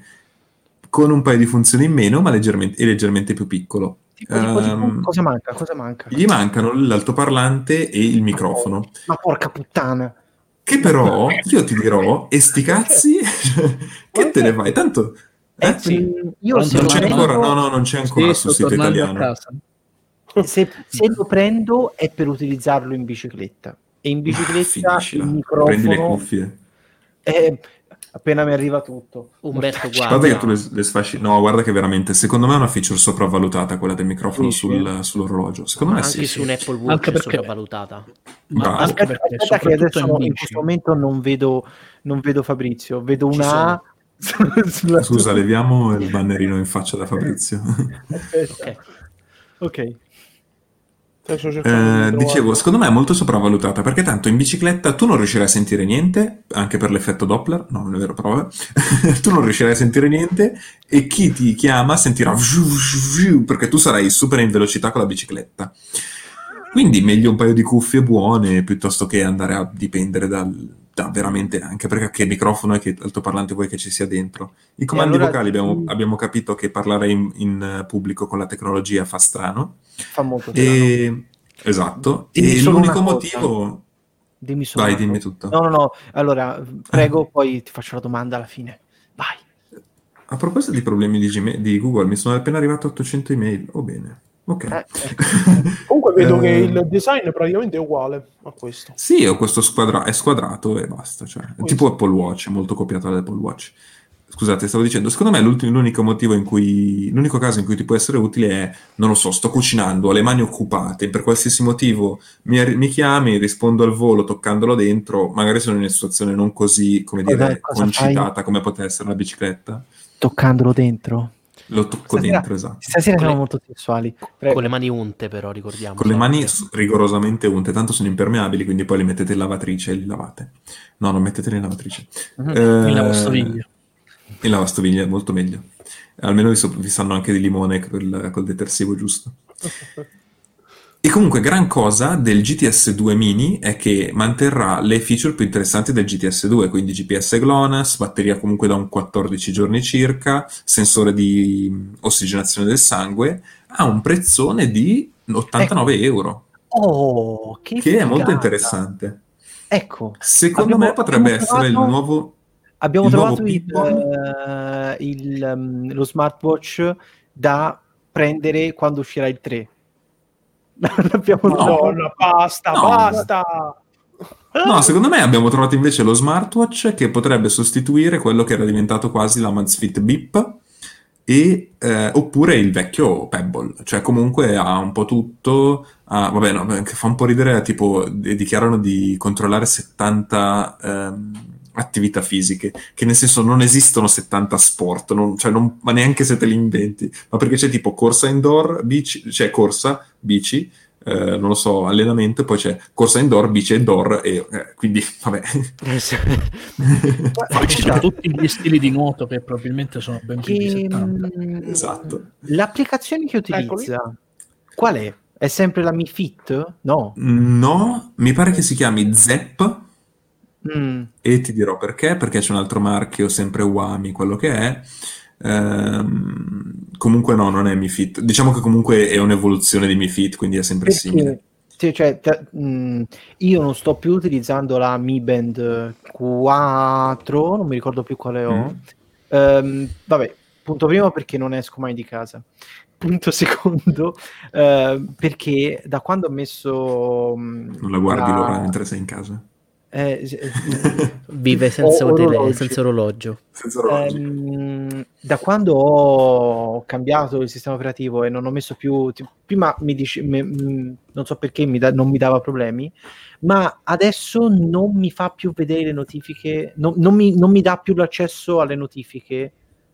con un paio di funzioni in meno, ma leggermente, leggermente più piccolo.
Tipo, tipo, tipo,
Ehm,
cosa manca? Cosa manca?
Gli mancano l'altoparlante e il microfono.
Ma porca puttana.
Che però, io ti dirò, e sti cazzi, che te ne vai? Tanto... eh?
Eh, sì, io
Non
c'è ancora, no, no, non c'è ancora sul sito
tornando a
italiano.
casa.
se, se lo prendo è per utilizzarlo in bicicletta. E in bicicletta
Finiscila.
il
Prendi le
microfono
cuffie.
è appena mi arriva tutto.
Umberto,
Guarda
guarda.
che tu le, le sfasci. No, guarda che veramente, secondo me è una feature sopravvalutata quella del microfono
Dici?
sul- sull'orologio. Secondo
Ma
me
anche
sì.
su un
sì.
Apple Watch
Anche
è
perché-
sopravvalutata.
Ma anche perché
aspetta che adesso
in
in questo momento non vedo, non vedo Fabrizio, vedo
Ci
una A sulla-
Scusa, leviamo il bannerino in faccia da Fabrizio.
Aspetta.
Ok.
Ok.
Adesso cercando di
Eh, dicevo, secondo me è molto sopravvalutata perché tanto in bicicletta tu non riuscirai a sentire niente, anche per l'effetto Doppler, no, non è vero, però tu non riuscirai a sentire niente e chi ti chiama sentirà vziu, vziu, perché tu sarai super in velocità con la bicicletta. Quindi meglio un paio di cuffie buone piuttosto che andare a dipendere dal, da veramente, anche perché che microfono e che altoparlante vuoi che ci sia dentro. I comandi
allora-
vocali abbiamo,
Mm.
abbiamo capito che parlare in, in, eh, pubblico con la tecnologia fa strano.
Fa molto strano.
E... Esatto.
Dimmi
e l'unico motivo...
Dimmi solo
Vai, dimmi tutto.
No, no, no. Allora, prego, poi ti faccio la domanda alla fine. Vai.
A proposito di problemi di, Gmail- di Google, mi sono appena arrivato 800 email. Oh bene. Ok.
Eh, ecco.
Comunque vedo che
Eh,
il design praticamente è uguale a questo.
Sì, ho questo squadra- è squadrato e basta. Cioè, è tipo. Apple Watch, è molto copiato dall'Apple Watch. Scusate, stavo dicendo, secondo me l'ultimo- l'unico motivo in cui, l'unico caso in cui ti può essere utile è, non lo so, sto cucinando, ho le mani occupate, per qualsiasi motivo mi, arri- mi chiami, rispondo al volo toccandolo dentro, magari sono in una situazione non così, come dire, concitata come poteva essere la bicicletta.
Toccandolo dentro.
Lo tocco
Stasera-
dentro, esatto.
Stasera
Con
siamo
le-
molto sessuali. Prego.
Con le mani unte, però, ricordiamo.
Con le mani rigorosamente unte, tanto sono impermeabili, quindi poi le mettete in lavatrice e li lavate. No, non metteteli in lavatrice.
Mhm.
Eh,
in lavastoviglie.
In lavastoviglie è molto meglio. Almeno vi, so- vi sanno anche di limone col, col detersivo giusto. E comunque, gran cosa del GTS 2 Mini è che manterrà le feature più interessanti del GTS 2, quindi GPS GLONASS, batteria comunque da un 14 giorni circa, sensore di mh, ossigenazione del sangue, a un prezzone di 89 euro,
Oh, che,
che è molto interessante.
Ecco,
Secondo
Abbiamo-
me potrebbe essere il
trovato-
nuovo...
abbiamo
Il
trovato il, eh, il, um, lo smartwatch da prendere quando uscirà il 3. L'abbiamo
No.
trovato.
Madonna, basta,
No.
basta.
No, secondo me abbiamo trovato invece lo smartwatch che potrebbe sostituire quello che era diventato quasi la Amazfit Bip e, eh, oppure il vecchio Pebble, cioè comunque ha un po' tutto, ha- vabbè, no, che fa un po' ridere, tipo di- dichiarano di controllare 70 ehm, attività fisiche, che nel senso non esistono 70 sport, non- cioè non- ma neanche se te li inventi, ma perché c'è tipo corsa indoor, bici, cioè corsa, bici, eh, non lo so, allenamento, poi c'è corsa indoor, bici indoor, e eh, quindi vabbè.
Eh,
ci sono tutti gli stili di nuoto che probabilmente sono ben più di
Che,
70.
mm,
esatto.
L'applicazione che utilizza, qual è? È sempre la Mi Fit? No.
No, mi pare che si chiami Zepp
Mm.
e ti dirò perché, perché c'è un altro marchio, sempre Wami, quello che è. Ehm, comunque no, non è Mi Fit. Diciamo che comunque è un'evoluzione di Mi Fit, quindi è sempre simile.
Perché sì, cioè, te- mh, io non sto più utilizzando la Mi Band 4, non mi ricordo più quale ho.
Mm.
Ehm, vabbè, punto primo perché non esco mai di casa. Punto secondo, eh, perché da quando ho messo... mh,
Non la guardi
la-
l'ora mentre sei in casa.
eh, s-
Vive senza,
Ho
tele-
orologi.
senza orologio.
Senza orologi.
Da quando ho cambiato il sistema operativo e non ho messo più ti- prima mi dice me- mh, non so perché mi da- non mi dava problemi ma adesso non mi fa più vedere le notifiche non, non mi, non mi dà più l'accesso alle notifiche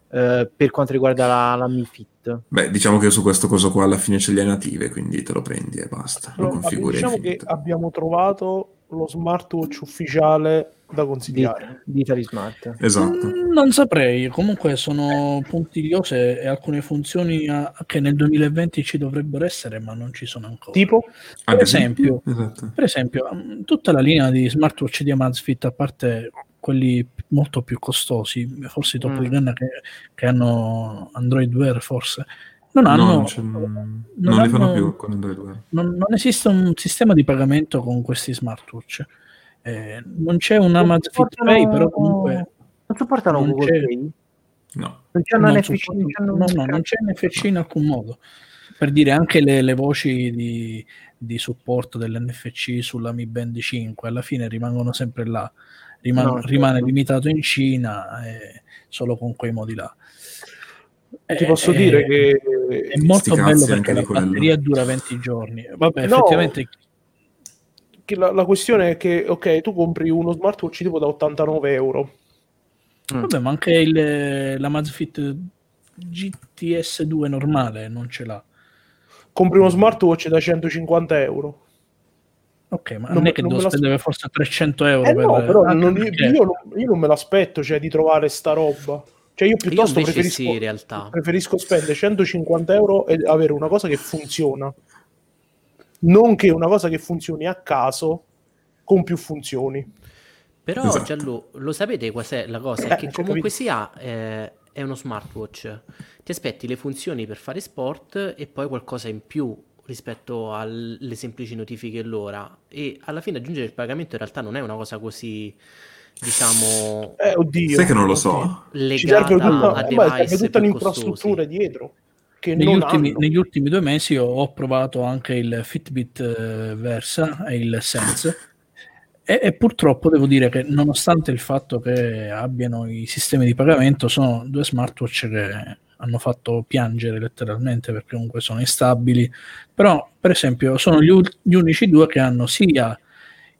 eh, per quanto riguarda la, la Mi Fit
Beh, diciamo che su questo coso qua alla fine c'è le native, quindi te lo prendi e basta. Lo configuri
diciamo che abbiamo trovato lo smartwatch ufficiale da
di,
consigliare.
di Italy Smart
Esatto.
Mm, Non saprei, comunque sono puntigliose e alcune funzioni a- che nel 2020 ci dovrebbero essere, ma non ci sono ancora.
Tipo,
Ad
esempio-
Esatto.
Per esempio, mm, tutta la linea di smartwatch di Amazfit, a parte quelli molto più costosi, forse i top
Mm.
di gamma che, che hanno Android Wear, forse, non
No,
hanno...
non, c'è- non li fanno
hanno-
più con Android Wear.
non, non esiste un sistema di pagamento con questi smartwatch. Eh, non c'è un Amazfit
supportano-
Pay, però comunque
non supportano
non
Google
c'è-
Pay?
No.
non NFC
supporta-
non c'hanno-
no, no, non c'è NFC in alcun modo. Per dire anche le, le voci di, di supporto dell'NFC sulla Mi Band 5 alla fine rimangono sempre là, Riman-
No, certo.
rimane limitato in Cina e solo con quei modi là.
ti
Eh,
posso
eh,
dire che
è molto bello perché la
quello.
batteria dura 20 giorni. Vabbè,
No.
effettivamente
la, la questione è che, ok, tu compri uno smartwatch tipo da 89 euro.
Mm.
Vabbè, ma anche il, la Mazfit GTS2 normale non ce l'ha.
Compri uno smartwatch da 150 euro.
Ok, ma
Non
non, è che
non
devo spendere forse 300 euro
Eh
per...
no, però
anche
non-
perché-
io, non, io non me l'aspetto cioè, di trovare sta roba. Cioè, io
Io
piuttosto
invece
preferisco,
sì, in realtà.
preferisco spendere 150 euro e avere una cosa che funziona. Non che una cosa che funzioni a caso con più funzioni.
Però
Esatto.
Gianlu, lo sapete cos'è la cosa? È
Eh,
che
cioè,
comunque
capito?
sia eh, è uno smartwatch. Ti aspetti le funzioni per fare sport e poi qualcosa in più rispetto alle semplici notifiche e l'ora. E alla fine aggiungere il pagamento in realtà non è una cosa così, diciamo,
Eh, oddio.
Sai che non lo so?
Ci serve
legata
tutta,
a
beh, serve
device
tutta un'infrastruttura
costosi.
dietro.
Negli ultimi, negli ultimi due mesi ho, ho provato anche il Fitbit eh, Versa e il Sense. E, e purtroppo devo dire che nonostante il fatto che abbiano i sistemi di pagamento sono due smartwatch che hanno fatto piangere letteralmente perché comunque sono instabili. Però per esempio sono gli, ul- gli unici due che hanno sia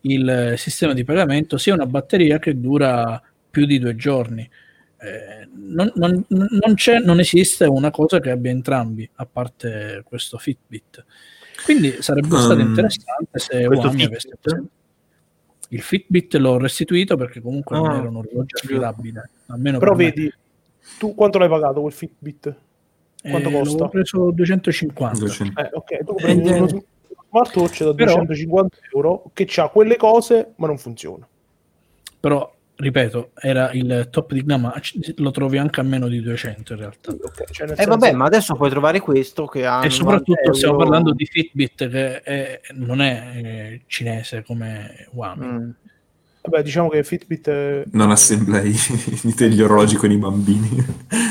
il sistema di pagamento sia una batteria che dura più di due giorni eh, non, non- non c'è, non esiste una cosa che abbia entrambi, a parte questo Fitbit. Quindi sarebbe stato
Um,
interessante se
Fitbit?
avesse il Fitbit l'ho restituito perché comunque non
Ah.
era un orologio affidabile, almeno
Però
per me.
vedi, tu quanto l'hai pagato quel Fitbit? quanto
Eh,
costa?
L'avevo preso 250.
200.
Eh, ok, tu prendi
Eh,
uno smartwatch da
però-
250 euro che ha quelle cose ma non funziona.
Però, ripeto, era il top di gamma, lo trovi anche a meno di 200 in realtà.
Ok, cioè nel
Eh vabbè, ma adesso puoi trovare questo che ha
E
90
soprattutto stiamo
euro.
parlando di Fitbit che è- non è eh, cinese come Xiaomi.
Mm.
Vabbè, diciamo che Fitbit è
Non assemblei gli orologi con i bambini.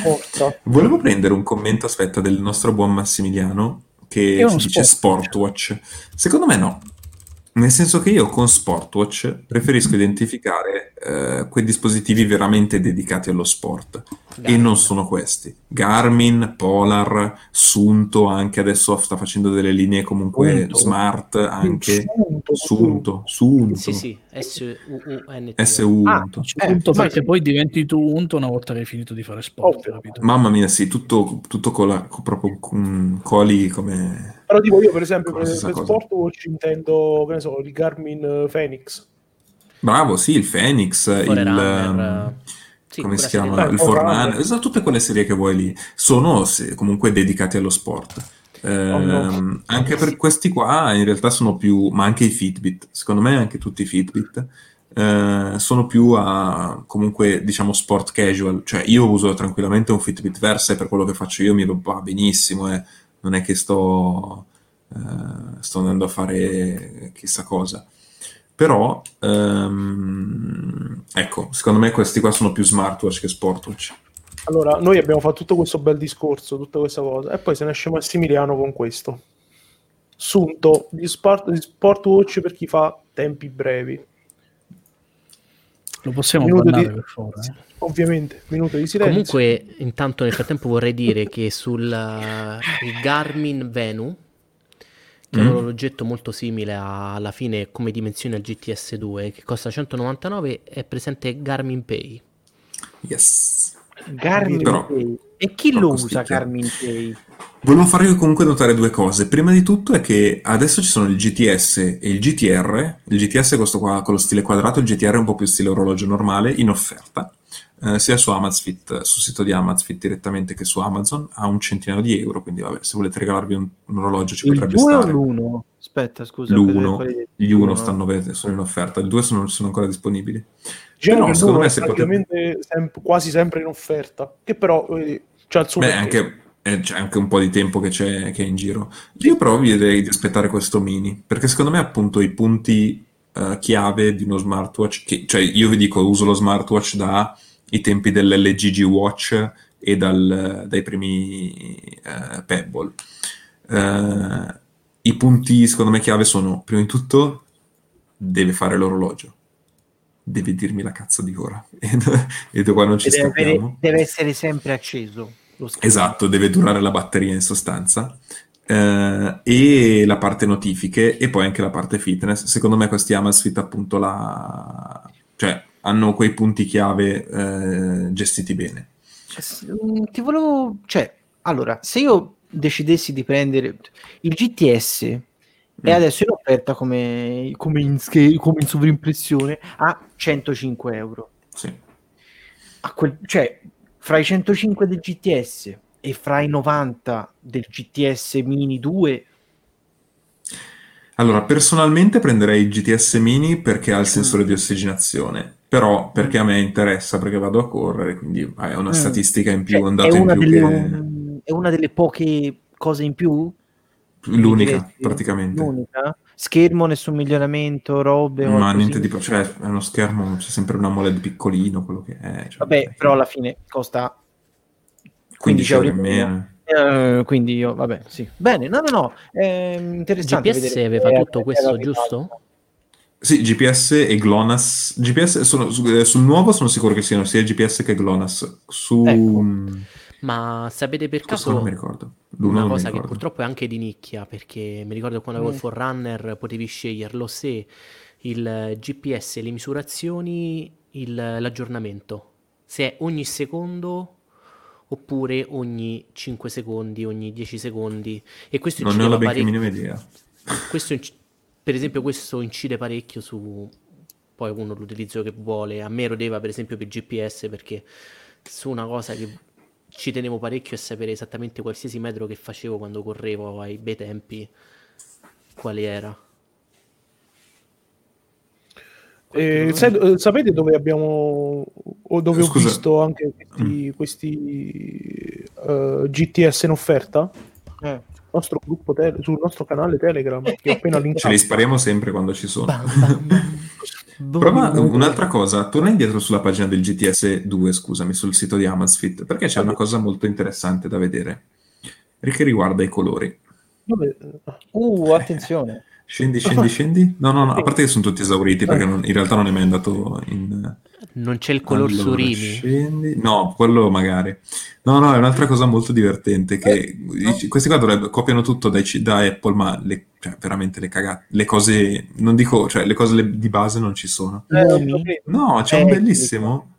morta.
Volevo prendere un commento, aspetta, del nostro buon Massimiliano che dice Sportwatch. Secondo me no. Nel senso che io con Sportwatch preferisco identificare eh, quei dispositivi veramente dedicati allo sport. E non sono questi. Garmin, Polar, Sunto, anche adesso sta facendo delle linee comunque
Sunto.
smart, anche
Sunto,
Sunto, Sunto,
Sì, sì, S-U-U-N-T.
SU.
Ah,
Cioè,
Eh,
punto
ma
perché poi diventi tu unto una volta che hai finito di fare sport?
Mamma mia, sì, tutto, tutto con la, con proprio con coli come...
Però tipo io per esempio per, per? Sportwatch intendo, che ne so, il Garmin eh, Phoenix.
Bravo, sì, il Phoenix, il... Ehm,
sì,
come si chiama?
serie.
Il
Forerunner.
Forerunner, esatto, tutte quelle serie che vuoi lì sono comunque dedicate allo sport. Ehm, anche per questi qua in realtà sono più, ma anche i Fitbit, secondo me anche tutti i Fitbit eh, sono più a comunque diciamo sport casual, cioè io uso tranquillamente un Fitbit Versa e per quello che faccio io mi va benissimo, eh. non è che sto, eh, sto andando a fare chissà cosa. Però, ehm, ecco, secondo me questi qua sono più smartwatch che sportwatch.
Allora, noi abbiamo fatto tutto questo bel discorso, tutta questa cosa, e poi se ne esce Massimiliano con questo. Sunto di, sport, di Sportwatch per chi fa tempi brevi.
Lo possiamo
Minuto
bannare
di-
per favore? eh?
Ovviamente, minuto di silenzio.
Comunque, intanto nel frattempo vorrei dire che sul eh, il Garmin Venu, che è
Mm.
un orologetto molto simile a- alla fine come dimensione al GTS 2, che costa 199, è presente Garmin Pay.
Yes.
Garmin
Però-.
E chi lo usa. Garmin Pay?
Volevo farvi comunque notare due cose. Prima di tutto è che adesso ci sono il GTS e il GTR. Il GTS è questo qua con lo stile quadrato, il GTR è un po' più stile orologio normale, in offerta, eh, sia su Amazfit, sul sito di Amazfit direttamente che su Amazon, a un centinaio di euro. Quindi, vabbè, se volete regalarvi un, un orologio ci
Il
potrebbe
2 o
stare.
l'1? Aspetta, scusa.
L'uno,
quali-
gli uno
no.
stanno ve- sono in offerta, il 2 sono, sono ancora disponibili.
Diciamo
però, secondo me
è
se potete-
praticamente sem- quasi sempre in offerta, che però eh, c'ha il suo
Beh, anche, eh, c'è anche un po' di tempo che c'è che è in giro. Io però vi direi di aspettare questo mini, perché secondo me appunto i punti eh, chiave di uno smartwatch, che, cioè io vi dico uso lo smartwatch dai tempi dell'LG G Watch e dal- dai primi eh, Pebble. Eh, I punti secondo me chiave sono, prima di tutto, deve fare l'orologio. Deve dirmi la cazzo di ora. E qua non ci
Deve,
scappiamo.
deve essere sempre acceso.
Esatto, deve durare la batteria in sostanza. Eh, e la parte notifiche e poi anche la parte fitness. Secondo me questi Amazfit appunto la... cioè hanno quei punti chiave eh, gestiti bene.
Mm, Ti volevo... Cioè, allora, se io decidessi di prendere il GTS
Mm.
e adesso in offerta come, come, in, come in sovrimpressione a 105 euro.
Sì.
Quel- cioè, fra i 105 del GTS e fra i 90 del GTS Mini 2,
Allora, personalmente prenderei il GTS Mini perché ha il sensore di ossigenazione, però perché a me interessa, perché vado a correre, quindi è una
Mm.
statistica in più,
cioè,
un dato in più
delle,
che...
è una delle poche cose in più.
L'unica, praticamente.
L'unica? Schermo, nessun miglioramento, robe.
Ma
qualcosina?
niente di... cioè è uno schermo, c'è sempre un AMOLED piccolino, quello che è. cioè,
Vabbè, però alla fine costa
15 euro in
euro in
meno.
Eh, quindi io, vabbè, sì. Bene, no, no, no, è interessante.
GPS aveva tutto
è-
questo,
è
giusto?
Sì, GPS e GLONASS. GPS sono, su- eh, sul nuovo sono sicuro che siano sia GPS che GLONASS. Su...
Ecco.
Ma sapete per
Questo
caso
non mi ricordo. L'uno
una cosa che purtroppo è anche di nicchia, perché mi ricordo quando avevo
Mm.
il Forerunner potevi sceglierlo se il GPS, le misurazioni, il- l'aggiornamento, se è ogni secondo oppure ogni 5 secondi, ogni 10 secondi. E questo
Non ne ho la
parecchio.
minima idea.
Questo inc- per esempio, questo incide parecchio su poi uno l'utilizzo che vuole. A me rodeva per esempio per GPS perché su una cosa che ci tenevo parecchio è sapere esattamente qualsiasi metro che facevo quando correvo ai bei tempi, quale era.
Eh, sai- eh, sapete dove abbiamo o dove
Scusa.
ho visto anche questi, questi, eh, GTS in offerta?
Eh.
Sul nostro gruppo tele- sul nostro canale Telegram che ho appena
Ce li
linkato.
spariamo sempre quando ci sono.
Bam, bam, bam. Boom.
Prova un'altra cosa, torna indietro sulla pagina del GTS 2, scusami, sul sito di Amazfit, perché c'è una cosa molto interessante da vedere, che riguarda i colori.
Uh, attenzione.
Scendi, scendi, scendi. No, no, no, a parte che sono tutti esauriti, perché non- in realtà non è mai andato in...
Non c'è il color
Allora,
Surimi.
scendi. No, quello magari. No, no, è un'altra cosa molto divertente che i- questi qua dovrebbero, copiano tutto dai da Apple, ma le, cioè, veramente le cagate, le cose, non dico, cioè le cose le- di base non ci sono.
Eh.
No, c'è un
Eh,
bellissimo.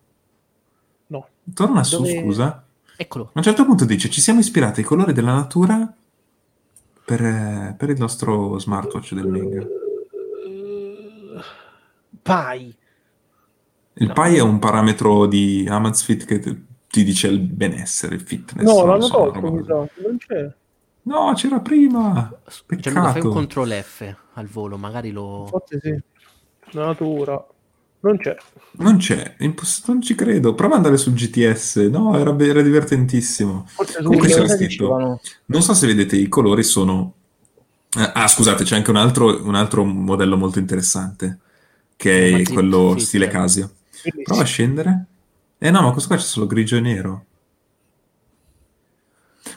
No.
Torna su,
Dove-
scusa. A
Eccolo.
un certo punto dice, ci siamo ispirati ai colori della natura per, eh, per il nostro smartwatch del Ming.
Pai.
Il
No.
PI è un parametro di Amazfit che ti ti dice il benessere, il fitness.
No,
non
l'hanno
so,
tolto, mi sa. Non c'è.
No, c'era prima.
Gianluca, fai un
Peccato.
control F al volo, magari lo...
Forse sì. Natura. Non c'è.
Non c'è, imposs- non ci credo. Prova ad andare su GTS. No, era, be- era divertentissimo.
Forse
Comunque c'era scritto. Non so se vedete, i colori sono. eh, ah, scusate, c'è anche un altro, un altro modello molto interessante, che è quello stile. Casio.
Bellissimo.
Prova a scendere. Eh no, ma questo qua c'è solo grigio e nero.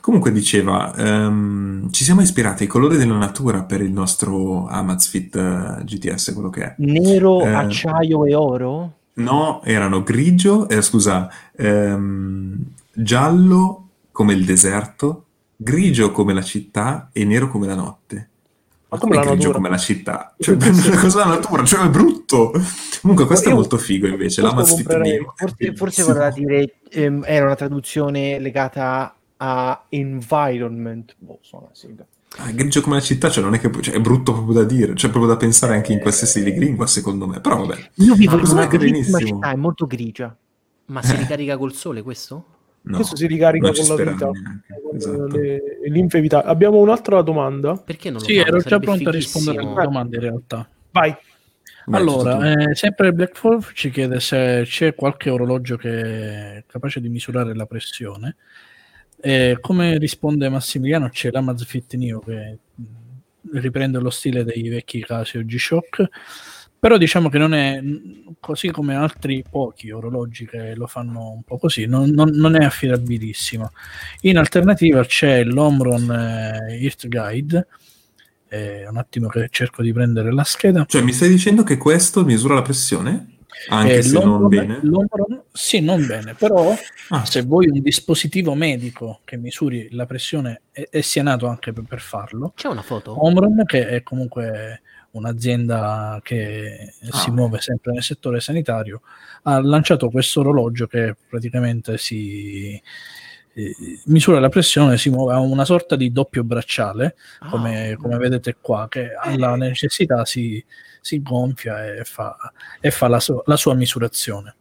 Comunque diceva, ehm, ci siamo ispirati ai colori della natura per il nostro Amazfit eh, GTS, quello che è.
Nero,
Eh.
acciaio e oro?
No, erano grigio, eh, scusa, ehm, giallo come il deserto, grigio come la città e nero come la notte. Ma come
la
grigio
natura.
come la città? Cioè, una cosa della natura, cioè è brutto. Comunque questo è molto figo invece, l'Amazfit
comprerei.
Forse, forse vorrà dire ehm, era una traduzione legata a environment. Boh, suona sigla.
Ah, grigio come la città, cioè non è che cioè, è brutto proprio da dire, cioè proprio da pensare anche in qualsiasi lingua, secondo me. Però vabbè,
Io vivo in una città, è molto grigia.
Ma si ricarica col sole questo?
No,
Questo si ricarica con la vita. Con
esatto.
le, le linfe vitali. Abbiamo un'altra domanda.
Perché non lo
Sì,
fanno?
ero già pronto a rispondere alle domande in realtà.
Vai.
Vai,
allora, eh, sempre Black Wolf ci chiede se c'è qualche orologio che è capace di misurare la pressione. E come risponde Massimiliano, c'è l'Amazfit Neo che riprende lo stile dei vecchi Casio G-Shock, però diciamo che non è così come altri pochi orologi che lo fanno un po' così, non, non- non è affidabilissimo. In alternativa c'è l'Omron eh, Earth Guide, eh, un attimo che cerco di prendere la scheda.
Cioè, mi stai dicendo che questo misura la pressione? Anche
Eh,
se non bene?
l'Omron- sì, non bene, però
Ah,
se vuoi un dispositivo medico che misuri la pressione e, e sia nato anche per, per farlo,
C'è una foto?
Omron, che è comunque un'azienda che si
Ah.
muove sempre nel settore sanitario, ha lanciato questo orologio che praticamente si eh, misura la pressione, si muove a una sorta di doppio bracciale,
Ah,
come, come vedete qua, che alla necessità si, si gonfia e fa, e fa la, su- la sua misurazione.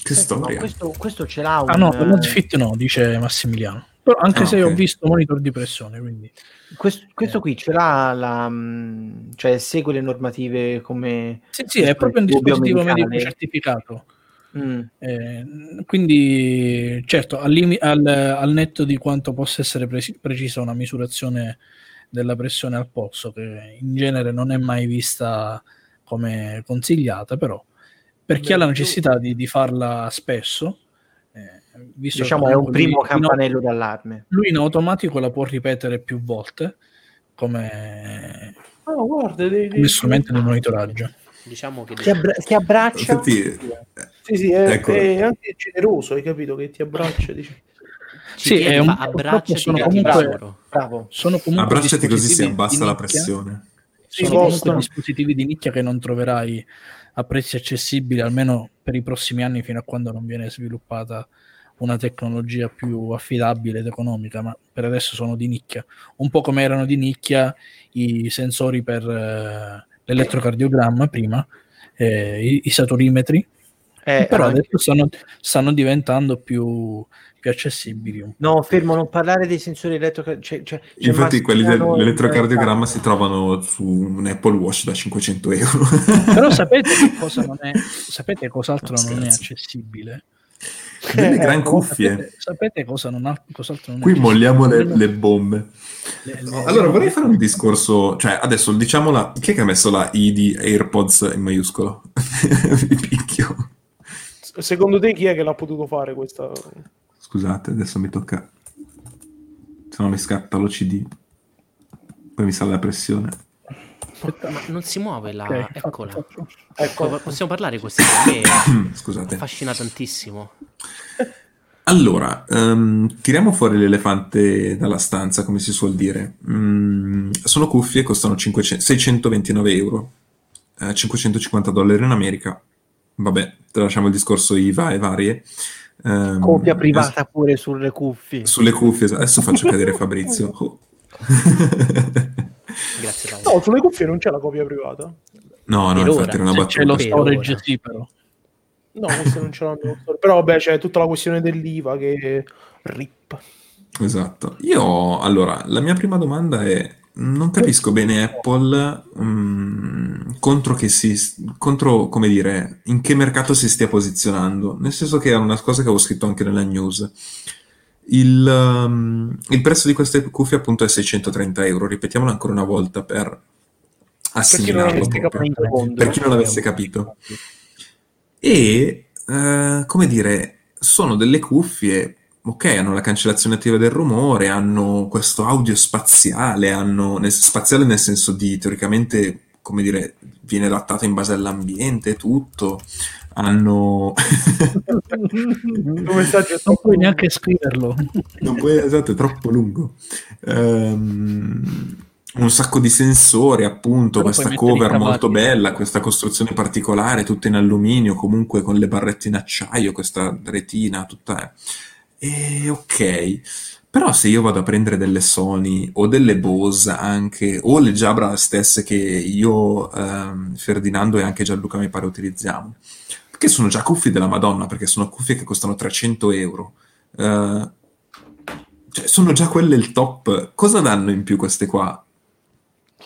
che
Senti, ma
storia.
questo, questo ce l'ha un...
Ah no,
eh,
Amazfit no, dice Massimiliano. Però anche
Ah,
se
ok.
ho visto monitor di pressione, quindi
questo, questo
Eh.
qui ce l'ha la... mm, cioè segue le normative come...
sì, sì, è proprio un
Dispositivo
medico certificato.
Mm.
Eh, quindi, certo, al, limi- al- al netto di quanto possa essere presi- precisa una misurazione della pressione al polso, che in genere non è mai vista come consigliata, però per chi ha la necessità di, di farla spesso, visto che
Diciamo è un
lui-
primo
in-
campanello d'allarme.
lui in automatico la può ripetere più volte come,
Ah, guarda, dei,
come strumento di monitoraggio.
Diciamo che
Si, abbra- si abbraccia...
Infatti,
Sì, sì, è,
Ecco.
è anche generoso, hai capito? Che ti abbraccia. Dice.
ci
Sì, è un-
abbracciati
sono comunque-.
Bravo.
Sono comunque
abbracciati così si abbassa la pressione.
Sì,
sono comunque dispositivi di nicchia che non troverai a prezzi accessibili almeno per i prossimi anni fino a quando non viene sviluppata una tecnologia più affidabile ed economica, ma per adesso sono di nicchia, un po' come erano di nicchia i sensori per eh, l'elettrocardiogramma prima, eh, i, i saturimetri,
Eh,
però
anche-
adesso stanno, stanno diventando più, più accessibili. un po'.
No, fermo, non parlare dei sensori elettrocardiogramma. Cioè, c'è
Infatti, quelli dell'elettrocardiogramma si trovano su un Apple Watch da 500 euro.
Però sapete che cosa non è, sapete cos'altro
No,
non è
scherzo.
Accessibile?
Delle gran cuffie.
Sapete, sapete cosa non ha, cos'altro non
Qui molliamo le, le bombe.
le- le-
Allora, vorrei fare un discorso, cioè adesso diciamo la... Chi è che ha messo la I di AirPods in maiuscolo? Vi picchio.
Secondo te chi è che l'ha potuto fare questa?
Scusate, adesso mi tocca... Se no mi scatta l'OCD. Poi mi sale la pressione.
Aspetta,
Ma non si muove la...
ok,
Eccola.
fatto.
Ecco,
Possiamo parlare di questa cosa? A me
Scusate.
affascina tantissimo.
Allora, ehm, tiriamo fuori l'elefante dalla stanza, come si suol dire. Mm, sono cuffie, costano 500 629 euro, eh, 550 dollari in America. Vabbè, lasciamo il discorso IVA e varie. Ehm,
Copia privata pure sulle cuffie.
Sulle cuffie, es- adesso faccio cadere Fabrizio. Oh.
Grazie Paolo.
no, sulle cuffie non c'è la copia privata.
no, no,
Per
infatti
ora.
era una
Se c'è lo
battuta.
Storage,
ora.
sì, però.
No, questo non ce l'hanno. Però vabbè, c'è tutta la questione dell'IVA che rip.
Esatto. Io, allora, la mia prima domanda è, non capisco bene Apple mm, contro che si, contro, come dire, in che mercato si stia posizionando. Nel senso che è una cosa che avevo scritto anche nella news. Il, um, il prezzo di queste cuffie appunto è 630 euro, ripetiamolo ancora una volta per assimilarlo proprio, per chi non l'avesse capito. E, uh, come dire, sono delle cuffie ok, hanno la cancellazione attiva del rumore, hanno questo audio spaziale, hanno nel, spaziale nel senso di teoricamente, come dire, viene adattato in base all'ambiente, tutto. Hanno
non puoi neanche scriverlo.
Non puoi, esatto, è troppo lungo. Um, un sacco di sensori, appunto, Però questa cover molto bella, questa costruzione particolare, tutta in alluminio, comunque con le barrette in acciaio, questa retina, tutta e ok, però se io vado a prendere delle Sony o delle Bose anche, o le Jabra stesse che io, ehm, Ferdinando e anche Gianluca mi pare utilizziamo, che sono già cuffie della Madonna, perché sono cuffie che costano 300 euro. Uh, cioè, sono già quelle il top. Cosa danno in più queste qua?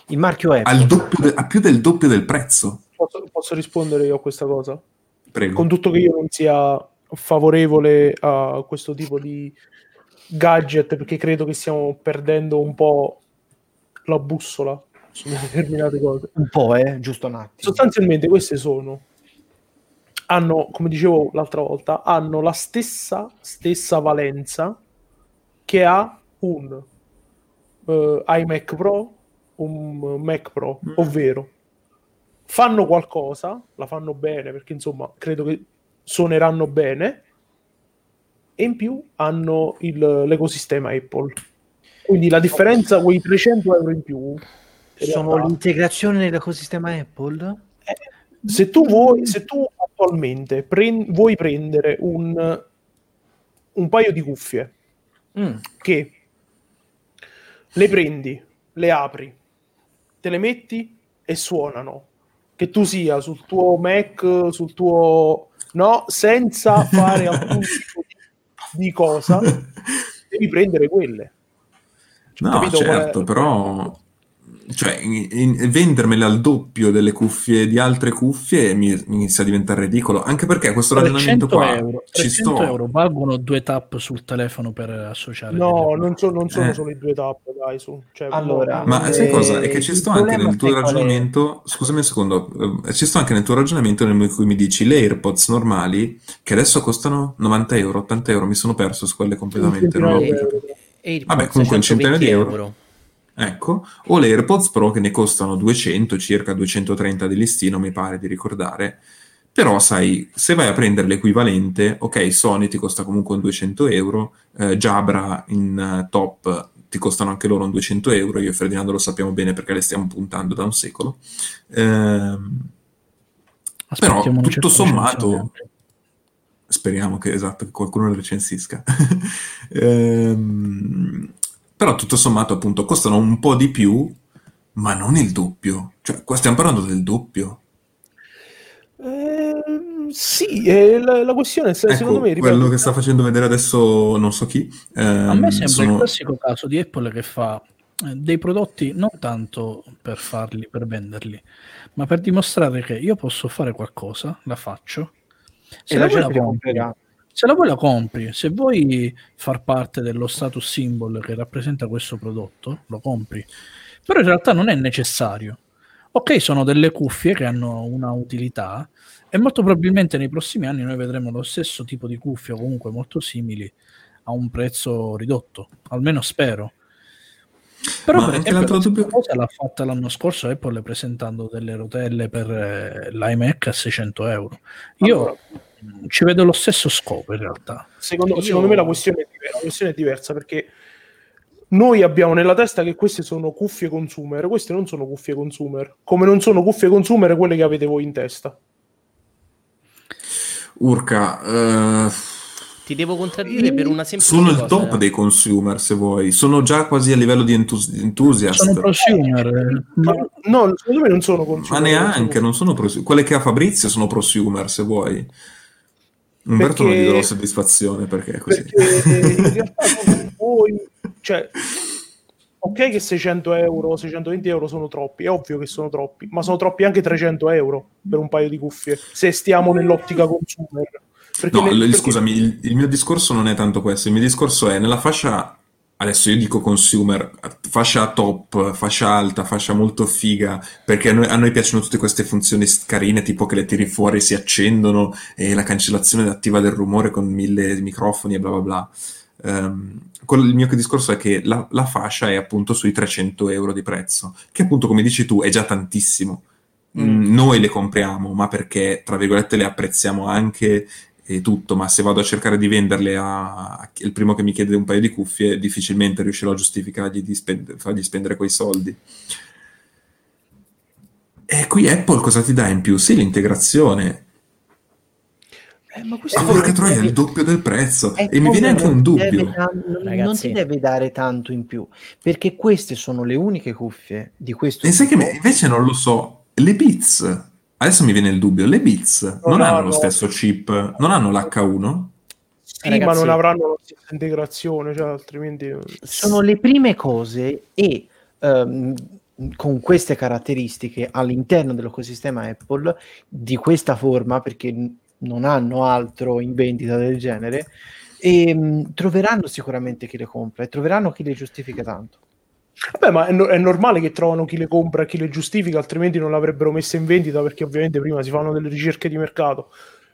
Il marchio è
de- a più del doppio del prezzo.
Posso, posso rispondere io a questa cosa?
Prego.
Con tutto che io non sia favorevole a questo tipo di gadget perché credo che stiamo perdendo un po' la bussola su determinate cose.
Un po', eh, giusto un attimo.
Sostanzialmente queste sono hanno, come dicevo l'altra volta, hanno la stessa stessa valenza che ha un uh, iMac Pro, un Mac Pro, mm. ovvero fanno qualcosa, la fanno bene perché insomma credo che suoneranno bene e in più hanno il, l'ecosistema Apple. Quindi la differenza, quei 300 euro in più,
sono realtà, l'integrazione nell'ecosistema Apple?
Se tu vuoi, se tu attualmente prend, vuoi prendere un, un paio di cuffie mm. che le prendi, le apri, te le metti e suonano, che tu sia sul tuo Mac, sul tuo no? senza fare alcun tipo di, cosa, devi prendere quelle.
Cioè, no, certo, però cioè, in, in, vendermele al doppio delle cuffie di altre cuffie mi, mi inizia a diventare ridicolo. Anche perché questo ragionamento qua
euro, ci sto. euro valgono due tap sul telefono per associare.
No, non, so, non sono eh. solo i due tap, dai. Su. Cioè,
allora,
ma eh, sai cosa? È che ci sto anche nel tuo ragionamento. È... Scusami un secondo, eh, ci sto anche nel tuo ragionamento nel cui mi dici le AirPods normali che adesso costano 90 euro, 80 euro. Mi sono perso su quelle completamente. Non Vabbè, comunque un centinaio di euro. euro Ecco, o le AirPods Pro che ne costano 200, circa 230 di listino, mi pare di ricordare. Però, sai, se vai a prendere l'equivalente, ok, Sony ti costa comunque un 200 euro, eh, Jabra in uh, top ti costano anche loro un 200 euro, io e Ferdinando lo sappiamo bene perché le stiamo puntando da un secolo. Eh, però, tutto sommato, speriamo che, esatto, che qualcuno le recensisca. ehm, però tutto sommato appunto costano un po' di più, ma non il doppio. Cioè, qua stiamo parlando del doppio.
Eh, sì, eh, la, la, questione è
ecco,
secondo me...
Ripeto, quello che sta facendo vedere adesso non so chi.
Ehm, A me sembra sono... il classico caso di Apple che fa eh, dei prodotti non tanto per farli, per venderli, ma per dimostrare che io posso fare qualcosa, la faccio.
Se e la, gente la comprerà
se la vuoi la compri, se vuoi far parte dello status symbol che rappresenta questo prodotto, lo compri. Però in realtà non è necessario. Ok, sono delle cuffie che hanno una utilità e molto probabilmente nei prossimi anni noi vedremo lo stesso tipo di cuffie o comunque molto simili a un prezzo ridotto, almeno spero. Però Ma per esempio, dubbio... cosa l'ha fatta l'anno scorso Apple presentando delle rotelle per eh, l'iMac a 600 euro. Io allora ci vedo lo stesso scopo in realtà.
Secondo, Io... secondo me la questione, è diversa, la questione è diversa perché noi abbiamo nella testa che queste sono cuffie consumer, queste non sono cuffie consumer, come non sono cuffie consumer quelle che avete voi in testa.
Urca, uh
ti devo contraddire per una semplice
Sono
il
cosa, top dei consumer, se vuoi. Sono già quasi a livello di entus- enthusiast.
Sono prosumer.
Ma... No, secondo me non sono consumer.
Ma neanche, non sono prosumer. Quelle che ha Fabrizio sono prosumer, se vuoi. Umberto perché... non gli do la soddisfazione perché è così.
Perché in realtà voi cioè, ok che 600 euro, 620 euro sono troppi, è ovvio che sono troppi, ma sono troppi anche 300 euro per un paio di cuffie, se stiamo nell'ottica consumer.
Perché no, nel, perché... scusami, il, il, mio discorso non è tanto questo, il mio discorso è nella fascia, adesso io dico consumer, fascia top, fascia alta, fascia molto figa, perché a noi, a noi piacciono tutte queste funzioni carine, tipo che le tiri fuori, si accendono, e la cancellazione attiva del rumore con mille microfoni e bla bla bla. Um, il mio discorso è che la, la, fascia è appunto sui 300 euro di prezzo, che appunto, come dici tu, è già tantissimo. Mm. Noi le compriamo, ma perché, tra virgolette, le apprezziamo anche e tutto, ma se vado a cercare di venderle a, a il primo che mi chiede un paio di cuffie, difficilmente riuscirò a giustificargli di spend- fargli spendere quei soldi. E qui Apple cosa ti dà in più? Sì, l'integrazione,
eh, ma questo
ah, porca troia, è il doppio del prezzo. e mi viene anche un dubbio.
Tan- non ti deve dare tanto in più, perché queste sono le uniche cuffie di questo
E sai che invece non lo so, le Beats, adesso mi viene il dubbio, le Beats no, non no, hanno no. lo stesso chip, non hanno l'H1?
Sì, Ragazzi, ma non avranno la stessa integrazione, cioè, altrimenti...
Sono le prime cose e... Um, con queste caratteristiche all'interno dell'ecosistema Apple di questa forma perché non hanno altro in vendita del genere e mh, troveranno sicuramente chi le compra e troveranno chi le giustifica tanto.
Vabbè, ma è, no- è, normale che trovano chi le compra e chi le giustifica, altrimenti non l'avrebbero messa in vendita perché ovviamente prima si fanno delle ricerche di mercato.